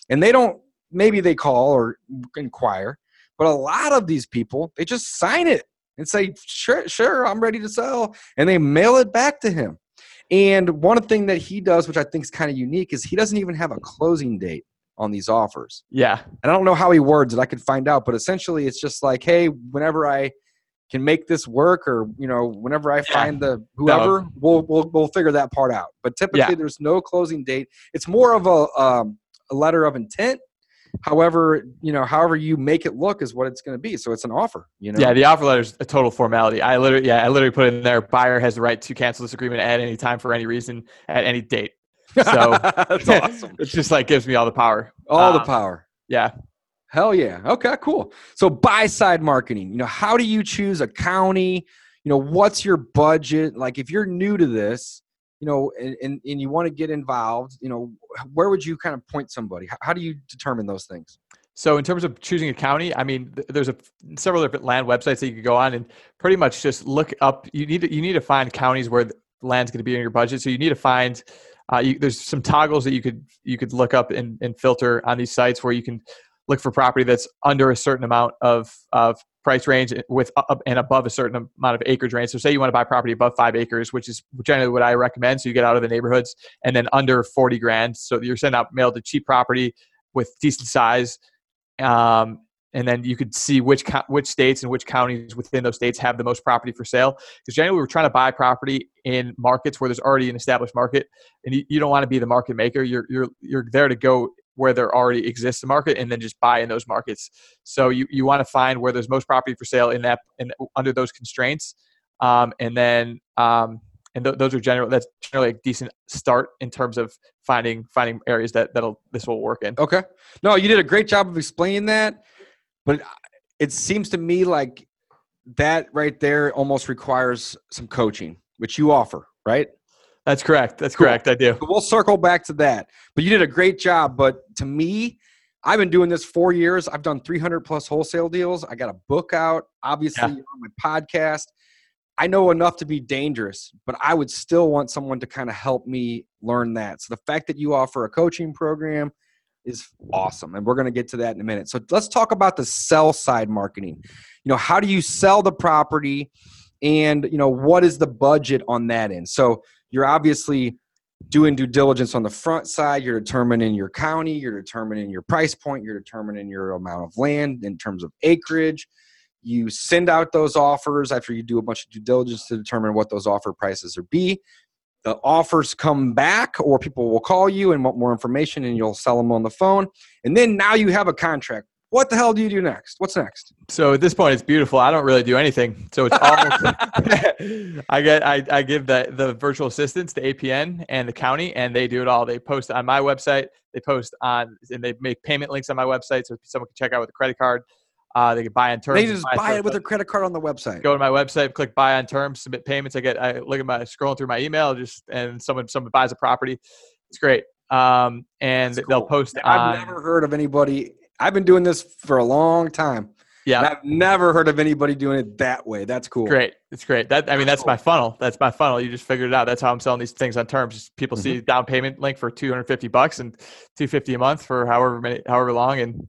S1: And they don't, maybe they call or inquire, but a lot of these people, they just sign it and say, sure, sure, I'm ready to sell. And they mail it back to him. And one thing that he does, which I think is kind of unique, is he doesn't even have a closing date on these offers.
S3: Yeah.
S1: And I don't know how he words it. I could find out, but essentially it's just like, hey, whenever I can make this work or you know whenever i yeah. find the whoever no. we'll, we'll we'll figure that part out. But typically yeah. there's no closing date. It's more of a um, a letter of intent. However you know however you make it look is what it's going to be. So it's an offer you know?
S3: Yeah the offer letter is a total formality. I literally yeah i literally put in there buyer has the right to cancel this agreement at any time for any reason at any date. So [laughs] that's awesome. [laughs] it just like gives me all the power.
S1: All um, the power.
S3: yeah
S1: Hell yeah. Okay, cool. So buy side marketing, you know, how do you choose a county? You know, what's your budget? Like if you're new to this, you know, and, and, and you want to get involved, you know, where would you kind of point somebody? How, how do you determine those things?
S3: So in terms of choosing a county, I mean, there's a several different land websites that you could go on and pretty much just look up. You need to, you need to find counties where land's going to be in your budget. So you need to find. Uh, you, there's some toggles that you could you could look up and, and filter on these sites where you can look for property that's under a certain amount of of price range with uh, and above a certain amount of acreage range. So say you want to buy property above five acres, which is generally what I recommend. So you get out of the neighborhoods and then under 40 grand. So you're sending out mail to cheap property with decent size. Um, and then you could see which which states and which counties within those states have the most property for sale. Because generally, we're trying to buy property in markets where there's already an established market, and you, you don't want to be the market maker. You're you're you're there to go where there already exists a market and then just buy in those markets. So you, you want to find where there's most property for sale in that and under those constraints. Um, and then um, and th- those are generally that's generally a decent start in terms of finding finding areas that that'll this will work in.
S1: Okay. No, you did a great job of explaining that, but it seems to me like that right there almost requires some coaching, which you offer, right?
S3: That's correct. That's cool. correct. I do.
S1: We'll circle back to that. But you did a great job. But to me, I've been doing this four years. I've done 300 plus wholesale deals. I got a book out, obviously, yeah. on my podcast. I know enough to be dangerous, but I would still want someone to kind of help me learn that. So the fact that you offer a coaching program is awesome. And we're going to get to that in a minute. So let's talk about the sell side marketing. You know, how do you sell the property? And, you know, what is the budget on that end? So you're obviously doing due diligence on the front side. You're determining your county, you're determining your price point, you're determining your amount of land in terms of acreage. You send out those offers after you do a bunch of due diligence to determine what those offer prices are be. The offers come back, or people will call you and want more information, and you'll sell them on the phone. And then now you have a contract what the hell do you do next? What's next?
S3: So at this point, it's beautiful. I don't really do anything. So it's [laughs] all [laughs] I get. I, I give the the virtual assistants, the APN and the county, and they do it all. They post on my website. They post on and they make payment links on my website, so someone can check out with a credit card. Uh, they can buy on terms.
S1: They just buy it with a credit card on the website.
S3: Go to my website, click buy on terms, submit payments. I get. I look at my scrolling through my email, just and someone someone buys a property. It's great. Um, and cool. they'll post.
S1: I've
S3: on,
S1: never heard of anybody I've been doing this for a long time.
S3: Yeah.
S1: I've never heard of anybody doing it that way. That's cool.
S3: Great. It's great. That I mean that's my funnel. That's my funnel. You just figured it out. That's how I'm selling these things on terms. People mm-hmm. see down payment link for 250 bucks and 250 a month for however many however long and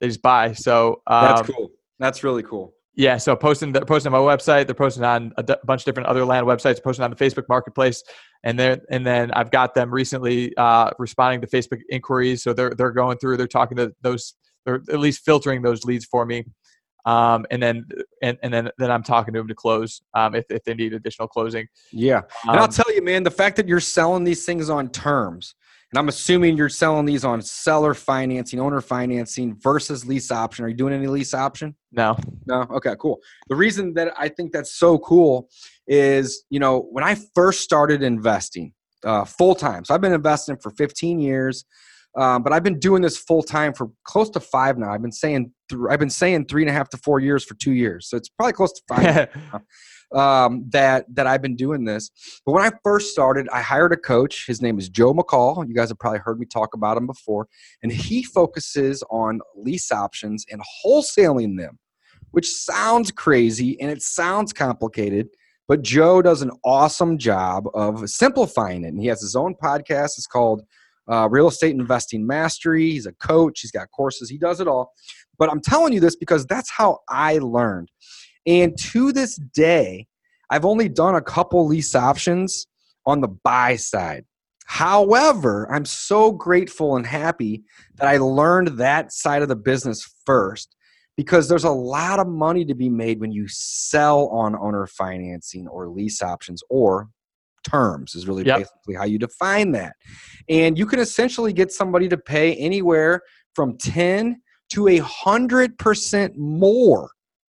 S3: they just buy. So
S1: um, That's cool. That's really cool.
S3: Yeah, so posting they're posting on my website, they're posting on a d- bunch of different other land websites, posting on the Facebook marketplace, and then and then I've got them recently uh, responding to Facebook inquiries. So they're they're going through, they're talking to those or at least filtering those leads for me. Um, and then and, and then then I'm talking to them to close um, if if they need additional closing.
S1: Yeah, and I'll um, tell you, man, the fact that you're selling these things on terms, and I'm assuming you're selling these on seller financing, owner financing versus lease option. Are you doing any lease option?
S3: No.
S1: No. Okay, cool. The reason that I think that's so cool is, you know, when I first started investing uh, full time, so I've been investing for 15 years. Um, but I've been doing this full time for close to five now. I've been saying th- I've been saying three and a half to four years for two years, so it's probably close to five [laughs] um, that that I've been doing this. But when I first started, I hired a coach. His name is Joe McCall. You guys have probably heard me talk about him before, and he focuses on lease options and wholesaling them, which sounds crazy and it sounds complicated. But Joe does an awesome job of simplifying it. And he has his own podcast. It's called uh, real estate investing mastery. He's a coach. He's got courses. He does it all. But I'm telling you this because that's how I learned. And to this day, I've only done a couple lease options on the buy side. However, I'm so grateful and happy that I learned that side of the business first because there's a lot of money to be made when you sell on owner financing or lease options or terms is really yep. basically how you define that. And you can essentially get somebody to pay anywhere from 10 to a hundred percent more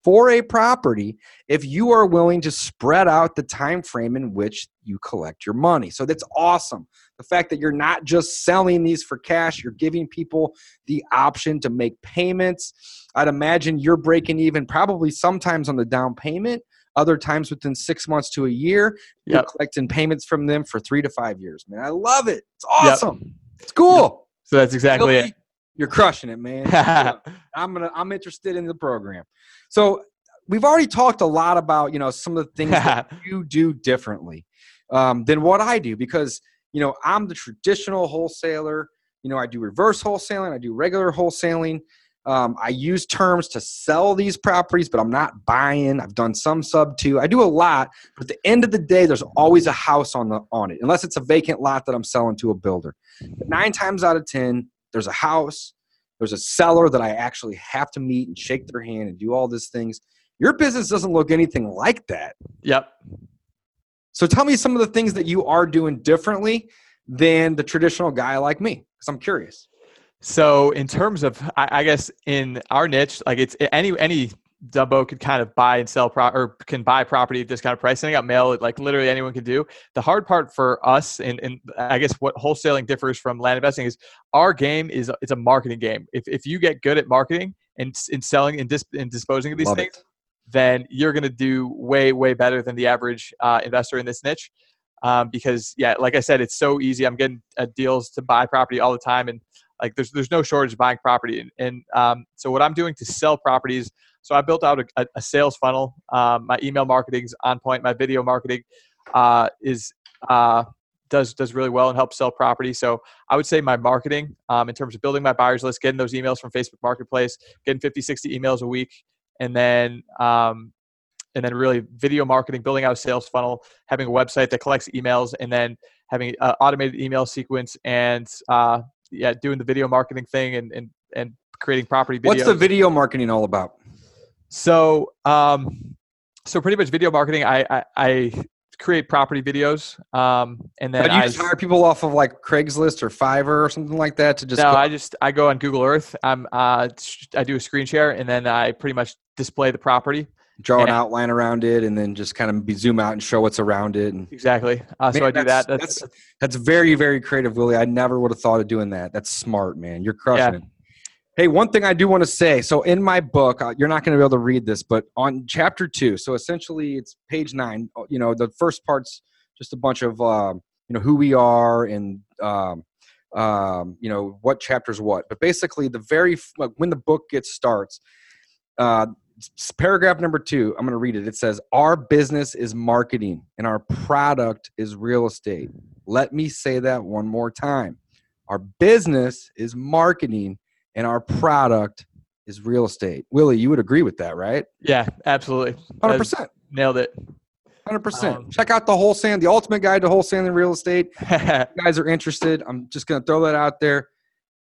S1: for a property if you are willing to spread out the time frame in which you collect your money. So that's awesome. The fact that you're not just selling these for cash, you're giving people the option to make payments. I'd imagine you're breaking even probably sometimes on the down payment, other times within six months to a year. You're collecting payments from them for three to five years, man. I love it. It's awesome. Yep. It's cool. Yep.
S3: So that's exactly it.
S1: You're crushing it, man. [laughs] I'm gonna. I'm interested in the program. So we've already talked a lot about you know some of the things that [laughs] you do differently um, than what I do because you know I'm the traditional wholesaler. You know I do reverse wholesaling. I do regular wholesaling. Um, I use terms to sell these properties, but I'm not buying. I've done some sub to. I do a lot, but at the end of the day, there's always a house on the on it, unless it's a vacant lot that I'm selling to a builder. But nine times out of ten, there's a house. There's a seller that I actually have to meet and shake their hand and do all these things. Your business doesn't look anything like that.
S3: Yep.
S1: So tell me some of the things that you are doing differently than the traditional guy like me, because I'm curious.
S3: So in terms of, I, I, guess in our niche, like it's any any Dumbo could kind of buy and sell pro or can buy property at this kind of price. And I got mail, like literally anyone can do. The hard part for us, and, and I guess what wholesaling differs from land investing is our game is it's a marketing game. If if you get good at marketing and in selling and, dis, and disposing of these Love things, it. then you're going to do way way better than the average uh, investor in this niche. Um, because yeah, like I said, it's so easy. I'm getting uh, deals to buy property all the time, and like there's there's no shortage of buying property, and, and um, so what I'm doing to sell properties. So I built out a, a sales funnel. Um, my email marketing is on point. My video marketing uh, is uh, does does really well and helps sell property. So I would say my marketing um, in terms of building my buyers list, getting those emails from Facebook Marketplace, getting 50, 60 emails a week, and then um, and then really video marketing, building out a sales funnel, having a website that collects emails, and then having an automated email sequence and uh, yeah, doing the video marketing thing and and and creating property videos.
S1: What's the video marketing all about?
S3: So, um, so pretty much video marketing. I I, I create property videos, um, and then
S1: but you I just hire people off of like Craigslist or Fiverr or something like that to just.
S3: No, go- I just I go on Google Earth. I'm uh, I do a screen share, and then I pretty much display the property
S1: draw an outline around it and then just kind of be zoom out and show what's around it and
S3: exactly. Uh, man, so i do that.
S1: That's, that's, that's very very creative willie. I never would have thought of doing that. That's smart man. You're crushing yeah. it. Hey one thing i do want to say. So in my book uh, you're not going to be able to read this but on chapter two so essentially it's page nine uh, you know the first part's just a bunch of uh, you know who we are and um, um, you know what chapters what. But basically the very like, when the book gets starts uh, paragraph number two, I'm going to read it. It says, Our business is marketing and our product is real estate. Let me say that one more time. Our business is marketing and our product is real estate. Willie, you would agree with that, right?
S3: Yeah, absolutely.
S1: 100%.
S3: nailed it.
S1: 100%. Um, Check out the wholesaling, the ultimate guide to wholesaling real estate. [laughs] you guys are interested. I'm just going to throw that out there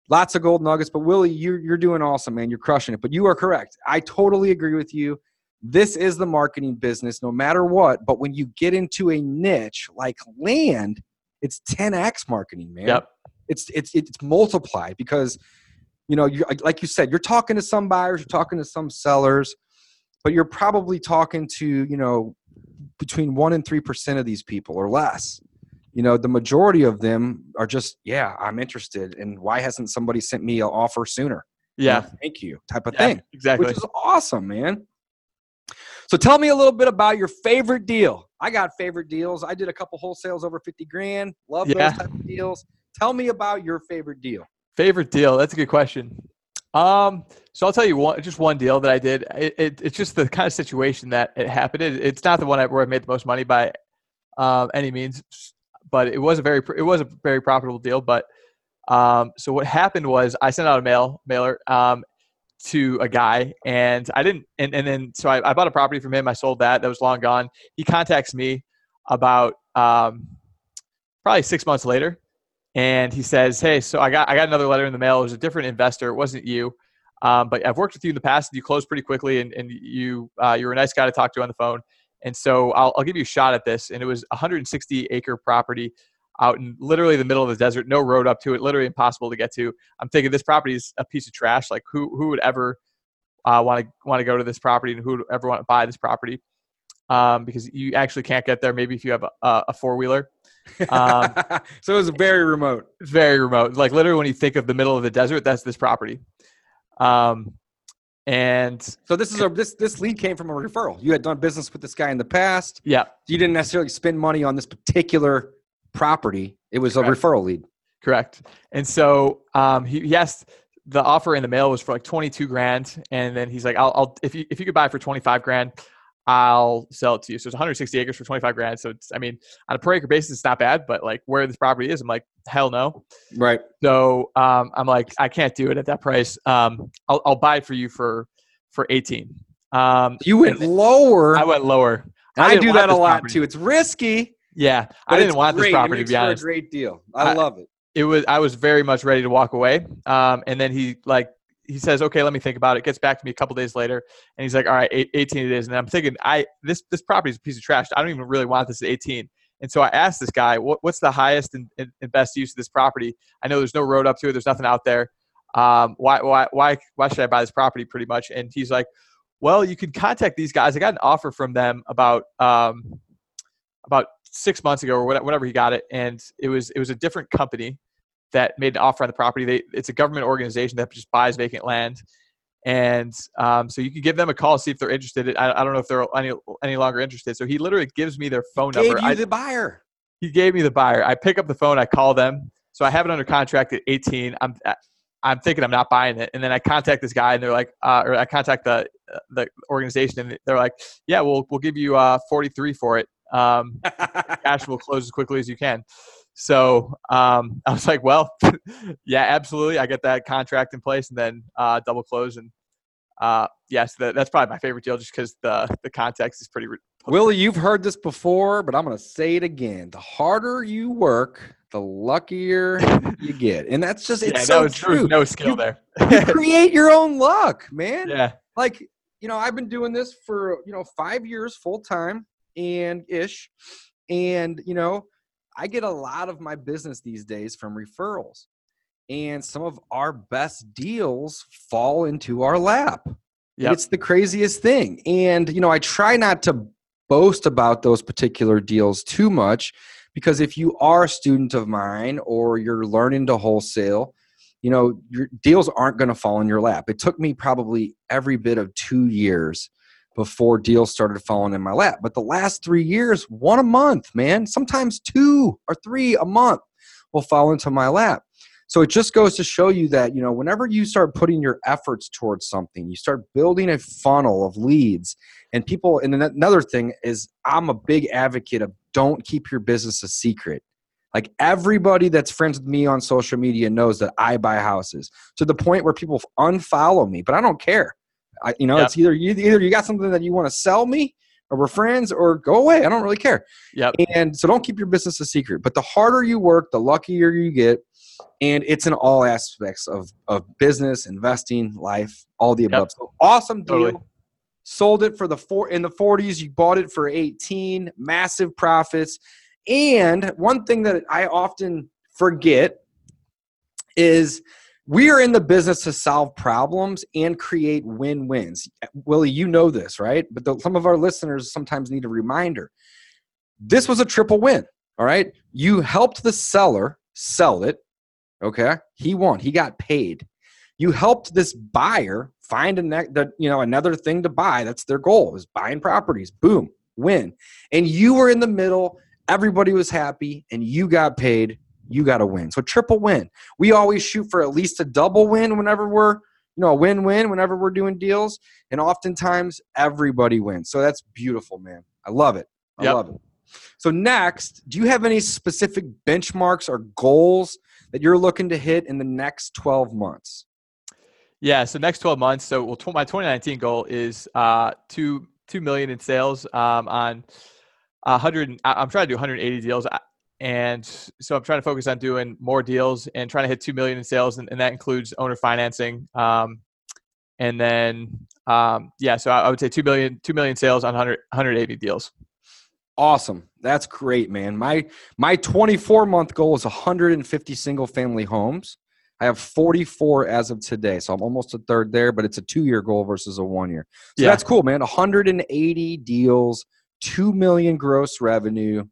S1: lots of gold nuggets. But Willie, you're you're doing awesome, man. You're crushing it. But you are correct. I totally agree with you. This is the marketing business, no matter what. But when you get into a niche like land, it's 10x marketing, man.
S3: Yep.
S1: It's it's it's multiplied because you know, you like you said, you're talking to some buyers, you're talking to some sellers, but you're probably talking to you know between one and three percent of these people or less you know the majority of them are just yeah i'm interested and why hasn't somebody sent me an offer sooner?
S3: Yeah
S1: you know, thank you type of
S3: yeah,
S1: thing
S3: exactly.
S1: which is awesome man. So tell me a little bit about your favorite deal. I got favorite deals. I did a couple wholesales over 50 grand. Love yeah. those type of deals. Tell me about your favorite deal.
S3: Favorite deal? That's a good question. Um, so I'll tell you one, just one deal that I did. It, it, it's just the kind of situation that it happened. It, it's not the one where I made the most money by uh, any means but it was a very it was a very profitable deal. But um, so what happened was I sent out a mail mailer um, to a guy, and I didn't, and, and then so I, I, bought a property from him. I sold that. That was long gone. He contacts me about um, probably six months later, and he says, "Hey, so I got I got another letter in the mail. It was a different investor. It wasn't you." Um, but I've worked with you in the past. You closed pretty quickly, and, and you uh, you were a nice guy to talk to on the phone. And so I'll, I'll give you a shot at this. And it was 160 acre property out in literally the middle of the desert, no road up to it, literally impossible to get to. I'm thinking this property is a piece of trash. Like who who would ever want to want to go to this property and who would ever want to buy this property? Um, because you actually can't get there. Maybe if you have a, a four wheeler.
S1: Um, [laughs] so it was very remote.
S3: Very remote. Like literally, when you think of the middle of the desert, that's this property. Um, and
S1: so this is a this this lead came from a referral. You had done business with this guy in the past.
S3: Yeah.
S1: You didn't necessarily spend money on this particular property. It was Correct. a referral lead.
S3: Correct. And so um, he, he asked the offer in the mail was for like 22 grand. And then he's like, I'll, I'll if you, if you could buy for 25 grand, I'll sell it to you. So it's 160 acres for 25 grand. So it's, I mean, on a per acre basis, it's not bad, but like where this property is, I'm like, hell no.
S1: Right.
S3: So um, I'm like, I can't do it at that price. Um, I'll, I'll buy it for you for for 18. Um,
S1: you went lower.
S3: I went lower.
S1: I, I do that a lot property. too. It's risky.
S3: Yeah, I didn't want great. this property to be honest.
S1: a great deal. I, I, love it.
S3: It was. I was very much ready to walk away. Um, and then he like he says, "Okay, let me think about it." Gets back to me a couple days later, and he's like, "All right, 18 it is." And I'm thinking, I this this property is a piece of trash. I don't even really want this at 18. And so I asked this guy, what, "What's the highest and, and, best use of this property?" I know there's no road up to it. There's nothing out there. Um, why why why why should I buy this property? Pretty much. And he's like, "Well, you can contact these guys. I got an offer from them about um, about six months ago or whatever he got it, and it was it was a different company." That made an offer on the property. They, it's a government organization that just buys vacant land. And um, so you can give them a call, see if they're interested. I, I, don't know if they're any, any longer interested. So he literally gives me their phone
S1: gave
S3: number.
S1: Gave you I, the buyer.
S3: He gave me the buyer. I pick up the phone. I call them. So I have it under contract at 18. I'm I'm thinking I'm not buying it, and then I contact this guy, and they're like, uh, or I contact the the organization, and they're like, yeah, we'll we'll give you uh, 43 for it. Um, [laughs] cash will close as quickly as you can. So um, [laughs] I was like, well, [laughs] yeah, absolutely. I get that contract in place and then uh, double close. And uh, yes, the, that's probably my favorite deal just because the, the context is pretty. Re-
S1: Willie, you've heard this before, but I'm going to say it again. The harder you work, the luckier you [laughs] get. And that's just, it's yeah, so true.
S3: No skill you, there.
S1: you create your own luck, man.
S3: Yeah.
S1: Like, you know, I've been doing this for, you know, five years full time and ish. And, you know, I get a lot of my business these days from referrals. And some of our best deals fall into our lap. Yep. It's the craziest thing. And, you know, I try not to boast about those particular deals too much because if you are a student of mine or you're learning to wholesale, you know, your deals aren't going to fall in your lap. It took me probably every bit of two years before deals started falling in my lap. But the last three years, one a month, man, sometimes two or three a month will fall into my lap. So it just goes to show you that, you know, whenever you start putting your efforts towards something, you start building a funnel of leads. And people, and another thing is, I'm a big advocate of don't keep your business a secret. Like everybody that's friends with me on social media knows that I buy houses to the point where people unfollow me, but I don't care. I, you know, yep. it's either you either you got something that you want to sell me, or we're friends, or go away. I don't really care.
S3: Yep.
S1: And so don't keep your business a secret. But the harder you work, the luckier you get, and it's in all aspects of of business, investing, life, all the above. Yep. So awesome deal. Totally. Sold it for the four in the 40s. You bought it for 18. Massive profits. And one thing that I often forget is we are in the business to solve problems and create win-wins. Willie you know this right? But the, some of our listeners sometimes need a reminder. This was a triple win all right? You helped the seller sell it okay? He won. He got paid. You helped this buyer find a ne- the, you know another thing to buy. That's their goal is buying properties. Boom win. And you were in the middle. Everybody was happy and you got paid you got to win. So triple win. We always shoot for at least a double win whenever we're, you know, a win-win whenever we're doing deals, and oftentimes everybody wins. So that's beautiful, man. I love it. I yep. love it. So next, do you have any specific benchmarks or goals that you're looking to hit in the next 12 months?
S3: Yeah, so next 12 months. So well, my 2019 goal is uh, two two million in sales um, on 100. I'm trying to do 180 deals and so I'm trying to focus on doing more deals and trying to hit two million in sales, and, and that includes owner financing. Um, and then, um, yeah, so I, I, would say two million, two million sales on 100, 180 deals.
S1: Awesome, that's great, man. My my 24 month goal is 150 single family homes. I have 44 as of today, so I'm almost a third there, but it's a two year goal versus a one year. So yeah. that's cool, man. 180 deals, two million gross revenue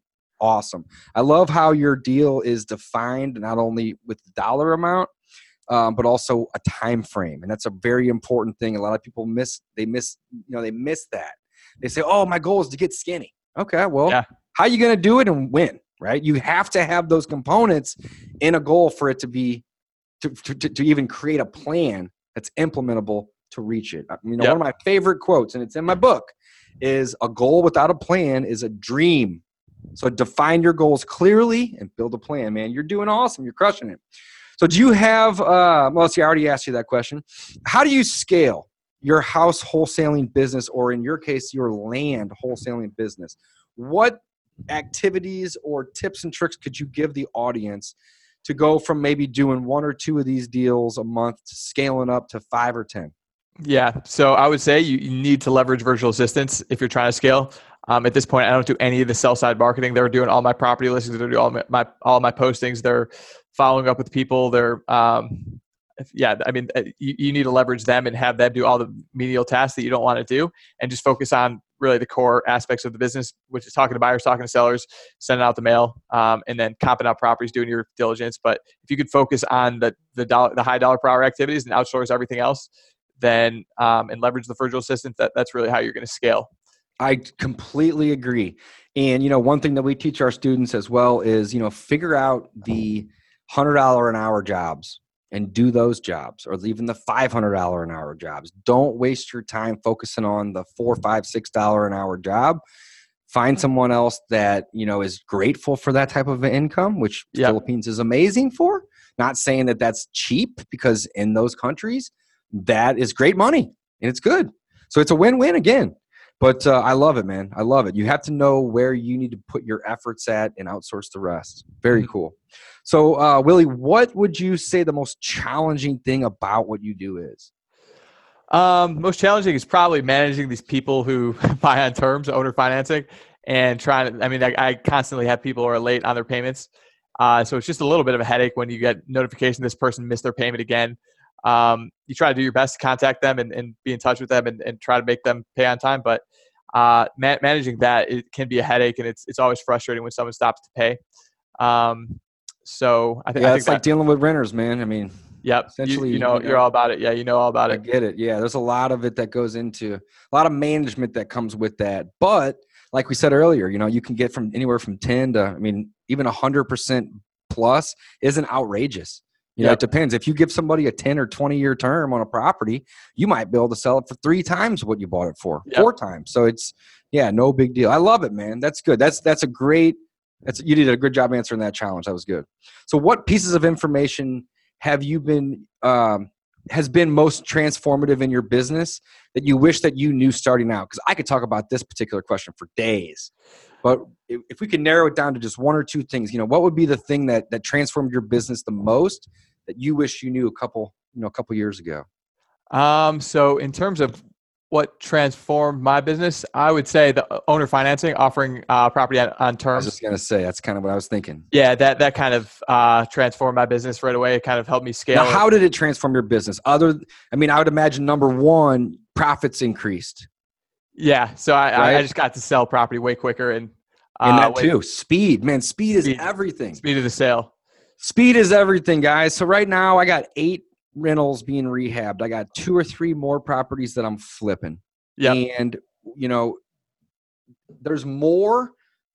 S1: awesome. I love how your deal is defined not only with the dollar amount, um, but also a time frame, and that's a very important thing. A lot of people miss they miss you know they miss that. They say, "Oh, my goal is to get skinny." Okay, well, yeah. how are you going to do it and win? Right? You have to have those components in a goal for it to be to, to, to even create a plan that's implementable to reach it. You know, yep. one of my favorite quotes, and it's in my book, is a goal without a plan is a dream. So define your goals clearly and build a plan, man. You're doing awesome. You're crushing it. So do you have, uh, well, see, I already asked you that question. How do you scale your house wholesaling business, or in your case, your land wholesaling business? What activities or tips and tricks could you give the audience to go from maybe doing one or two of these deals a month to scaling up to five or 10?
S3: Yeah. So I would say you, you need to leverage virtual assistants if you're trying to scale. Um, at this point, I don't do any of the sell side marketing. They're doing all my property listings. They're doing all my, my all my postings. They're following up with people. They're um, yeah. I mean, uh, you, you need to leverage them and have them do all the menial tasks that you don't want to do, and just focus on really the core aspects of the business, which is talking to buyers, talking to sellers, sending out the mail, um, and then comping out properties, doing your diligence. But if you could focus on the the dollar, the high dollar per hour activities and outsource everything else, then um, and leverage the virtual assistant, that, that's really how you're going to scale.
S1: I completely agree. And you know, one thing that we teach our students as well is you know figure out the hundred dollar an hour jobs and do those jobs, or even the five hundred dollar an hour jobs. Don't waste your time focusing on the four, five, six dollar an hour job. Find mm-hmm. someone else that you know is grateful for that type of income, which yep. Philippines is amazing for. Not saying that that's cheap because in those countries that is great money and it's good. So it's a win-win again. But uh, I love it, man. I love it. You have to know where you need to put your efforts at and outsource the rest. Very mm-hmm. cool. So, uh, Willie, what would you say the most challenging thing about what you do is?
S3: Um, most challenging is probably managing these people who [laughs] buy on terms, owner financing, and trying to. I mean, I, I constantly have people who are late on their payments, uh, so it's just a little bit of a headache when you get notification this person missed their payment again um, you try to do your best to contact them and, and be in touch with them and, and, try to make them pay on time. But uh, ma- managing that it can be a headache, and it's it's always frustrating when someone stops to pay. Um, so I, th-
S1: yeah,
S3: I
S1: think it's like dealing with renters, man. I mean,
S3: yep, essentially, you, you know, you are all about it. Yeah, you know all about
S1: I
S3: it.
S1: get it. Yeah, there's a lot of it that goes into a lot of management that comes with that, but like we said earlier, you know, you can get from anywhere from 10 to, I mean, even 100% plus isn't outrageous. You know, it depends. If you give somebody a 10 or 20 year term on a property, you might be able to sell it for three times what you bought it for, yep. four times. So it's, yeah, no big deal. I love it, man. That's good. That's, that's a great, that's, you did a good job answering that challenge. That was good. So what pieces of information have you been, um, has been most transformative in your business that you wish that you knew starting out? Because I could talk about this particular question for days. But if we can narrow it down to just one or two things, you know, what would be the thing that that transformed your business the most that you wish you knew a couple, you know, a couple years ago?
S3: Um, so in terms of what transformed my business, I would say the owner financing, offering uh, property on, on, terms. I
S1: was just gonna say that's kind of what I was thinking.
S3: Yeah, that that kind of uh, transformed my business right away. It kind of helped me scale.
S1: Now, how did it transform your business? Other, I mean, I would imagine number one, profits increased.
S3: Yeah, so I, right? I just got to sell property way quicker and
S1: uh, and that too. Speed, man, speed is speed, everything.
S3: Speed of the sale.
S1: Speed is everything, guys. So right now I got eight rentals being rehabbed. I got two or three more properties that I'm flipping.
S3: Yeah.
S1: And you know, there's more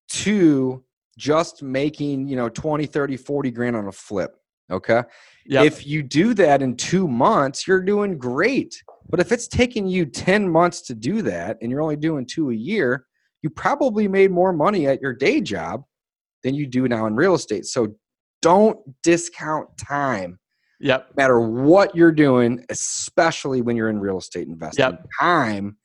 S1: to just making, you know, 20, 30, 40 grand on a flip. Okay. Yep. If you do that in two months, you're doing great. But if it's taking you 10 months to do that and you're only doing two a year, you probably made more money at your day job than you do now in real estate. So don't discount time.
S3: Yep.
S1: No matter what you're doing, especially when you're in real estate investing.
S3: Yep.
S1: Time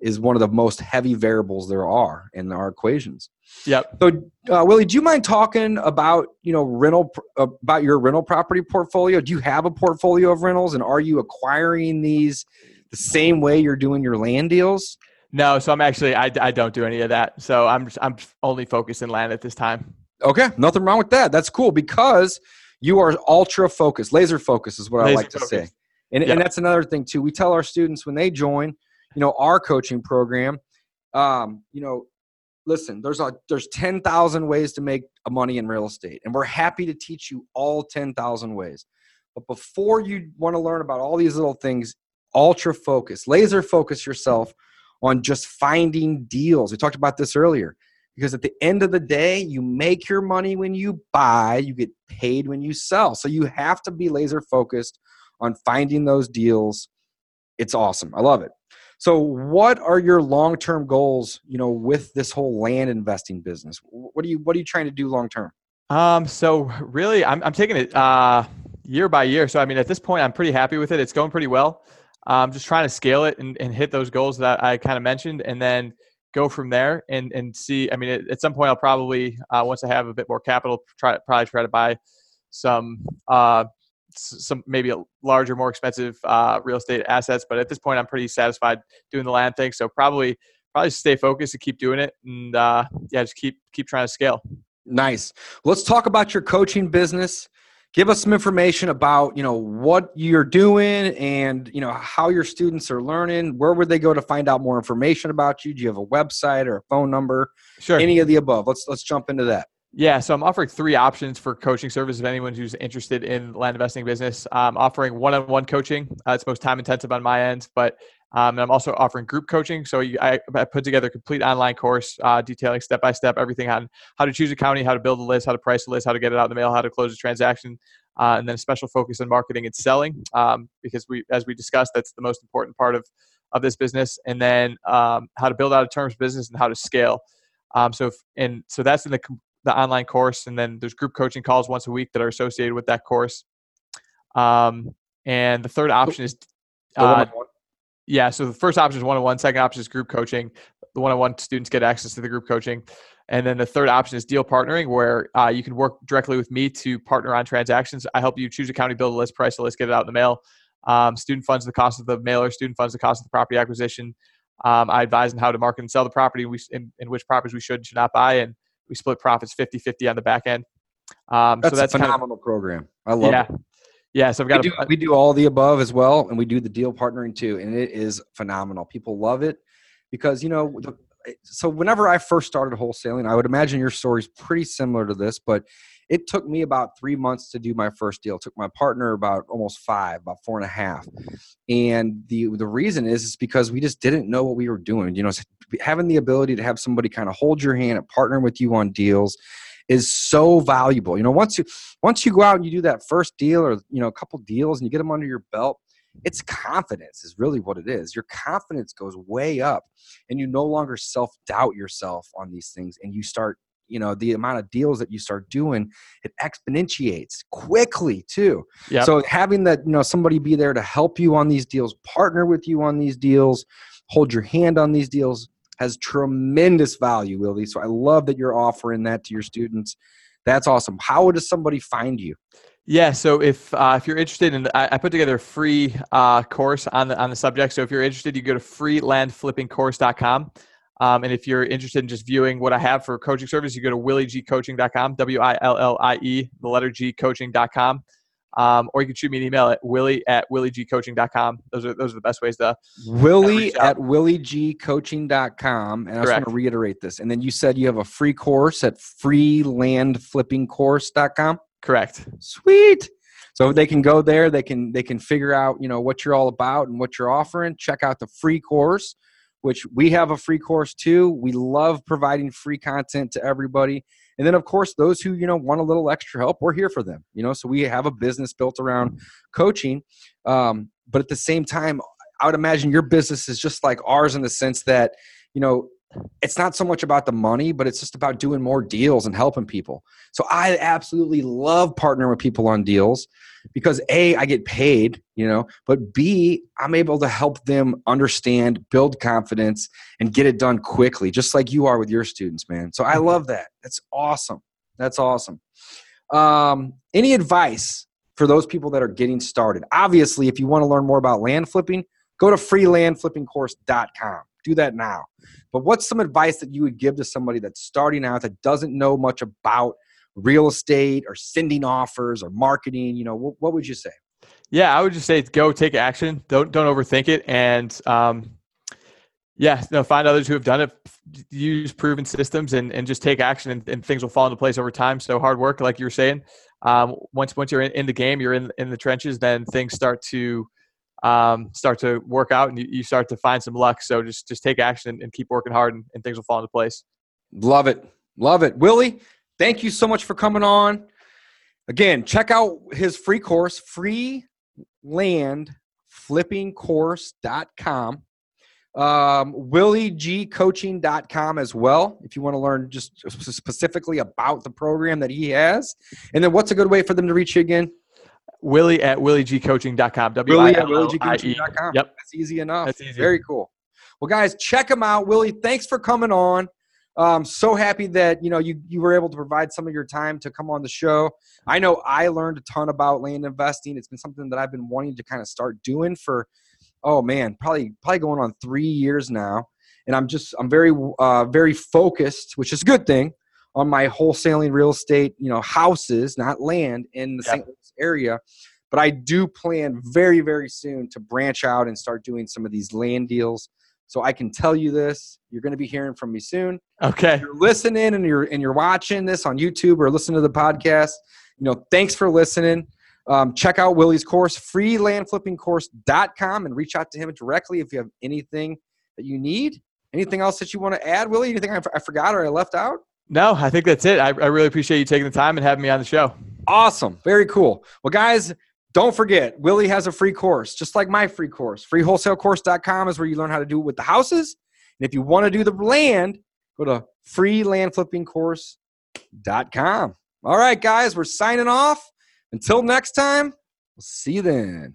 S1: is one of the most heavy variables there are in our equations.
S3: Yep.
S1: So, uh, Willie, do you mind talking about you know rental about your rental property portfolio? Do you have a portfolio of rentals, and are you acquiring these the same way you're doing your land deals?
S3: No, so I'm actually I, I don't do any of that. So I'm I'm only focused in land at this time.
S1: Okay, nothing wrong with that. That's cool because you are ultra focused, laser focused is what laser I like focused. to say. And, and that's another thing too. We tell our students when they join, you know, our coaching program, um, you know, listen, there's a there's 10,000 ways to make money in real estate and we're happy to teach you all 10,000 ways. But before you want to learn about all these little things, ultra focus, laser focus yourself on just finding deals. We talked about this earlier because at the end of the day, you make your money when you buy, you get paid when you sell. So you have to be laser focused on finding those deals it's awesome. I love it. So, what are your long-term goals? You know, with this whole land investing business, what are you what are you trying to do long term?
S3: Um, so really, I'm I'm taking it uh, year by year. So I mean, at this point, I'm pretty happy with it. It's going pretty well. I'm just trying to scale it and, and hit those goals that I kind of mentioned, and then go from there and and see. I mean, at, at some point, I'll probably uh, once I have a bit more capital, try probably try to buy some uh, some maybe larger, more expensive uh, real estate assets. But at this point, I'm pretty satisfied doing the land thing. So probably probably stay focused and keep doing it, and uh, yeah, just keep keep trying to scale.
S1: Nice. Let's talk about your coaching business. Give us some information about you know what you're doing and you know how your students are learning. Where would they go to find out more information about you? Do you have a website or a phone number?
S3: Sure.
S1: Any of the above. Let's let's jump into that.
S3: Yeah, so I'm offering three options for coaching service if anyone who's interested in land investing business. I'm offering one-on-one coaching. Uh, it's most time intensive on my end, but um, I'm also offering group coaching. So you, I, I, put together a complete online course uh, detailing step by step everything on how to choose a county, how to build a list, how to price a list, how to get it out in the mail, how to close a transaction, uh, and then a special focus on marketing and selling um, because we, as we discussed, that's the most important part of of this business. And then um, how to build out a terms business and how to scale. Um, so if, and so that's in the the online course, and then there's group coaching calls once a week that are associated with that course. Um, and the third option is uh, yeah. So the first option is one-on-one. Second option is group coaching. The one-on-one students get access to the group coaching, and then the third option is deal partnering, where uh, you can work directly with me to partner on transactions. I help you choose a county, build a list, price a list, get it out in the mail. Um, student funds the cost of the mailer. Student funds the cost of the property acquisition. Um, I advise on how to market and sell the property, we, in, in which properties we should and should not buy, and we split profits 50-50 on the back end.
S1: Um, that's so that's a phenomenal kind of, program. I love
S3: yeah.
S1: it.
S3: Yeah, so I've got
S1: we, a, do, we do all the above as well, and we do the deal partnering too, and it is phenomenal. People love it because you know. The, so whenever I first started wholesaling, I would imagine your story is pretty similar to this, but it took me about three months to do my first deal. It took my partner about almost five, about four and a half. And the the reason is is because we just didn't know what we were doing. You know, having the ability to have somebody kind of hold your hand and partner with you on deals is so valuable. You know, once you once you go out and you do that first deal or you know a couple deals and you get them under your belt, it's confidence is really what it is. Your confidence goes way up and you no longer self-doubt yourself on these things and you start you know the amount of deals that you start doing it exponentiates quickly too yep. so having that you know somebody be there to help you on these deals partner with you on these deals hold your hand on these deals has tremendous value, Willie. So I love that you're offering that to your students. That's awesome. How does somebody find you?
S3: Yeah, so if uh, if you're interested in, I, I put together a free uh, course on the on the subject. So if you're interested, you go to freelandflippingcourse.com. Um, and if you're interested in just viewing what I have for coaching service, you go to williegcoaching.com, W I L L I E, the letter G coaching.com. Um, or you can shoot me an email at willie at williegcoaching.com. Those are those are the best ways to
S1: willie at williegcoaching.com. And I just want to reiterate this. And then you said you have a free course at freelandflippingcourse.com.
S3: Correct.
S1: Sweet. So they can go there, they can they can figure out, you know, what you're all about and what you're offering. Check out the free course, which we have a free course too. We love providing free content to everybody. And then, of course, those who you know want a little extra help, we're here for them. You know, so we have a business built around coaching, um, but at the same time, I would imagine your business is just like ours in the sense that you know it's not so much about the money, but it's just about doing more deals and helping people. So I absolutely love partnering with people on deals because A, I get paid, you know, but B, I'm able to help them understand, build confidence, and get it done quickly, just like you are with your students, man. So I love that. That's awesome. That's awesome. Um, any advice for those people that are getting started? Obviously, if you want to learn more about land flipping, go to freelandflippingcourse.com. Do that now. But what's some advice that you would give to somebody that's starting out that doesn't know much about real estate or sending offers or marketing? You know, what, what would you say?
S3: Yeah, I would just say go take action. Don't don't overthink it, and um, yeah, no, find others who have done it. Use proven systems and, and just take action, and, and things will fall into place over time. So hard work, like you were saying. Um, once once you're in, in the game, you're in in the trenches. Then things start to um, start to work out and you, you, start to find some luck. So just just take action and keep working hard and, and things will fall into place.
S1: Love it. Love it. Willie, thank you so much for coming on. Again, check out his free course, Free Land flippingcourse.com. Um, WillieGCoaching.com as well, if you want to learn just specifically about the program that he has. And then what's a good way for them to reach you again?
S3: Willie at williegcoaching.com.
S1: Willie at williegcoaching.com.
S3: Yep.
S1: That's easy enough.
S3: That's easy.
S1: Very cool. Well, guys, check him out. Willie, thanks for coming on. Um, so happy that you know you you were able to provide some of your time to come on the show. I know I learned a ton about land investing. It's been something that I've been wanting to kind of start doing for oh man, probably probably going on three years now. And I'm just I'm very uh, very focused, which is a good thing, on my wholesaling real estate. You know, houses, not land, in the yep. St. Louis area. But I do plan very very soon to branch out and start doing some of these land deals so I can tell you this: you're going to be hearing from me soon.
S3: Okay.
S1: If you're listening and you're and you're watching this on YouTube or listening to the podcast. You know, thanks for listening. Um, check out Willie's course, freelandflippingcourse.com, and reach out to him directly if you have anything that you need. Anything else that you want to add, Willie? Anything I, I forgot or I left out?
S3: No, I think that's it. I, I really appreciate you taking the time and having me on the show.
S1: Awesome. Very cool. Well, guys, don't forget, Willie has a free course, just like my free course. Freewholesalecourse.com is where you learn how to do it with the houses. And if you want to do the land, go to freelandflippingcourse.com. All right, guys, we're signing off. Until next time, we'll see you then.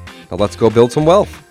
S1: Now let's go build some wealth.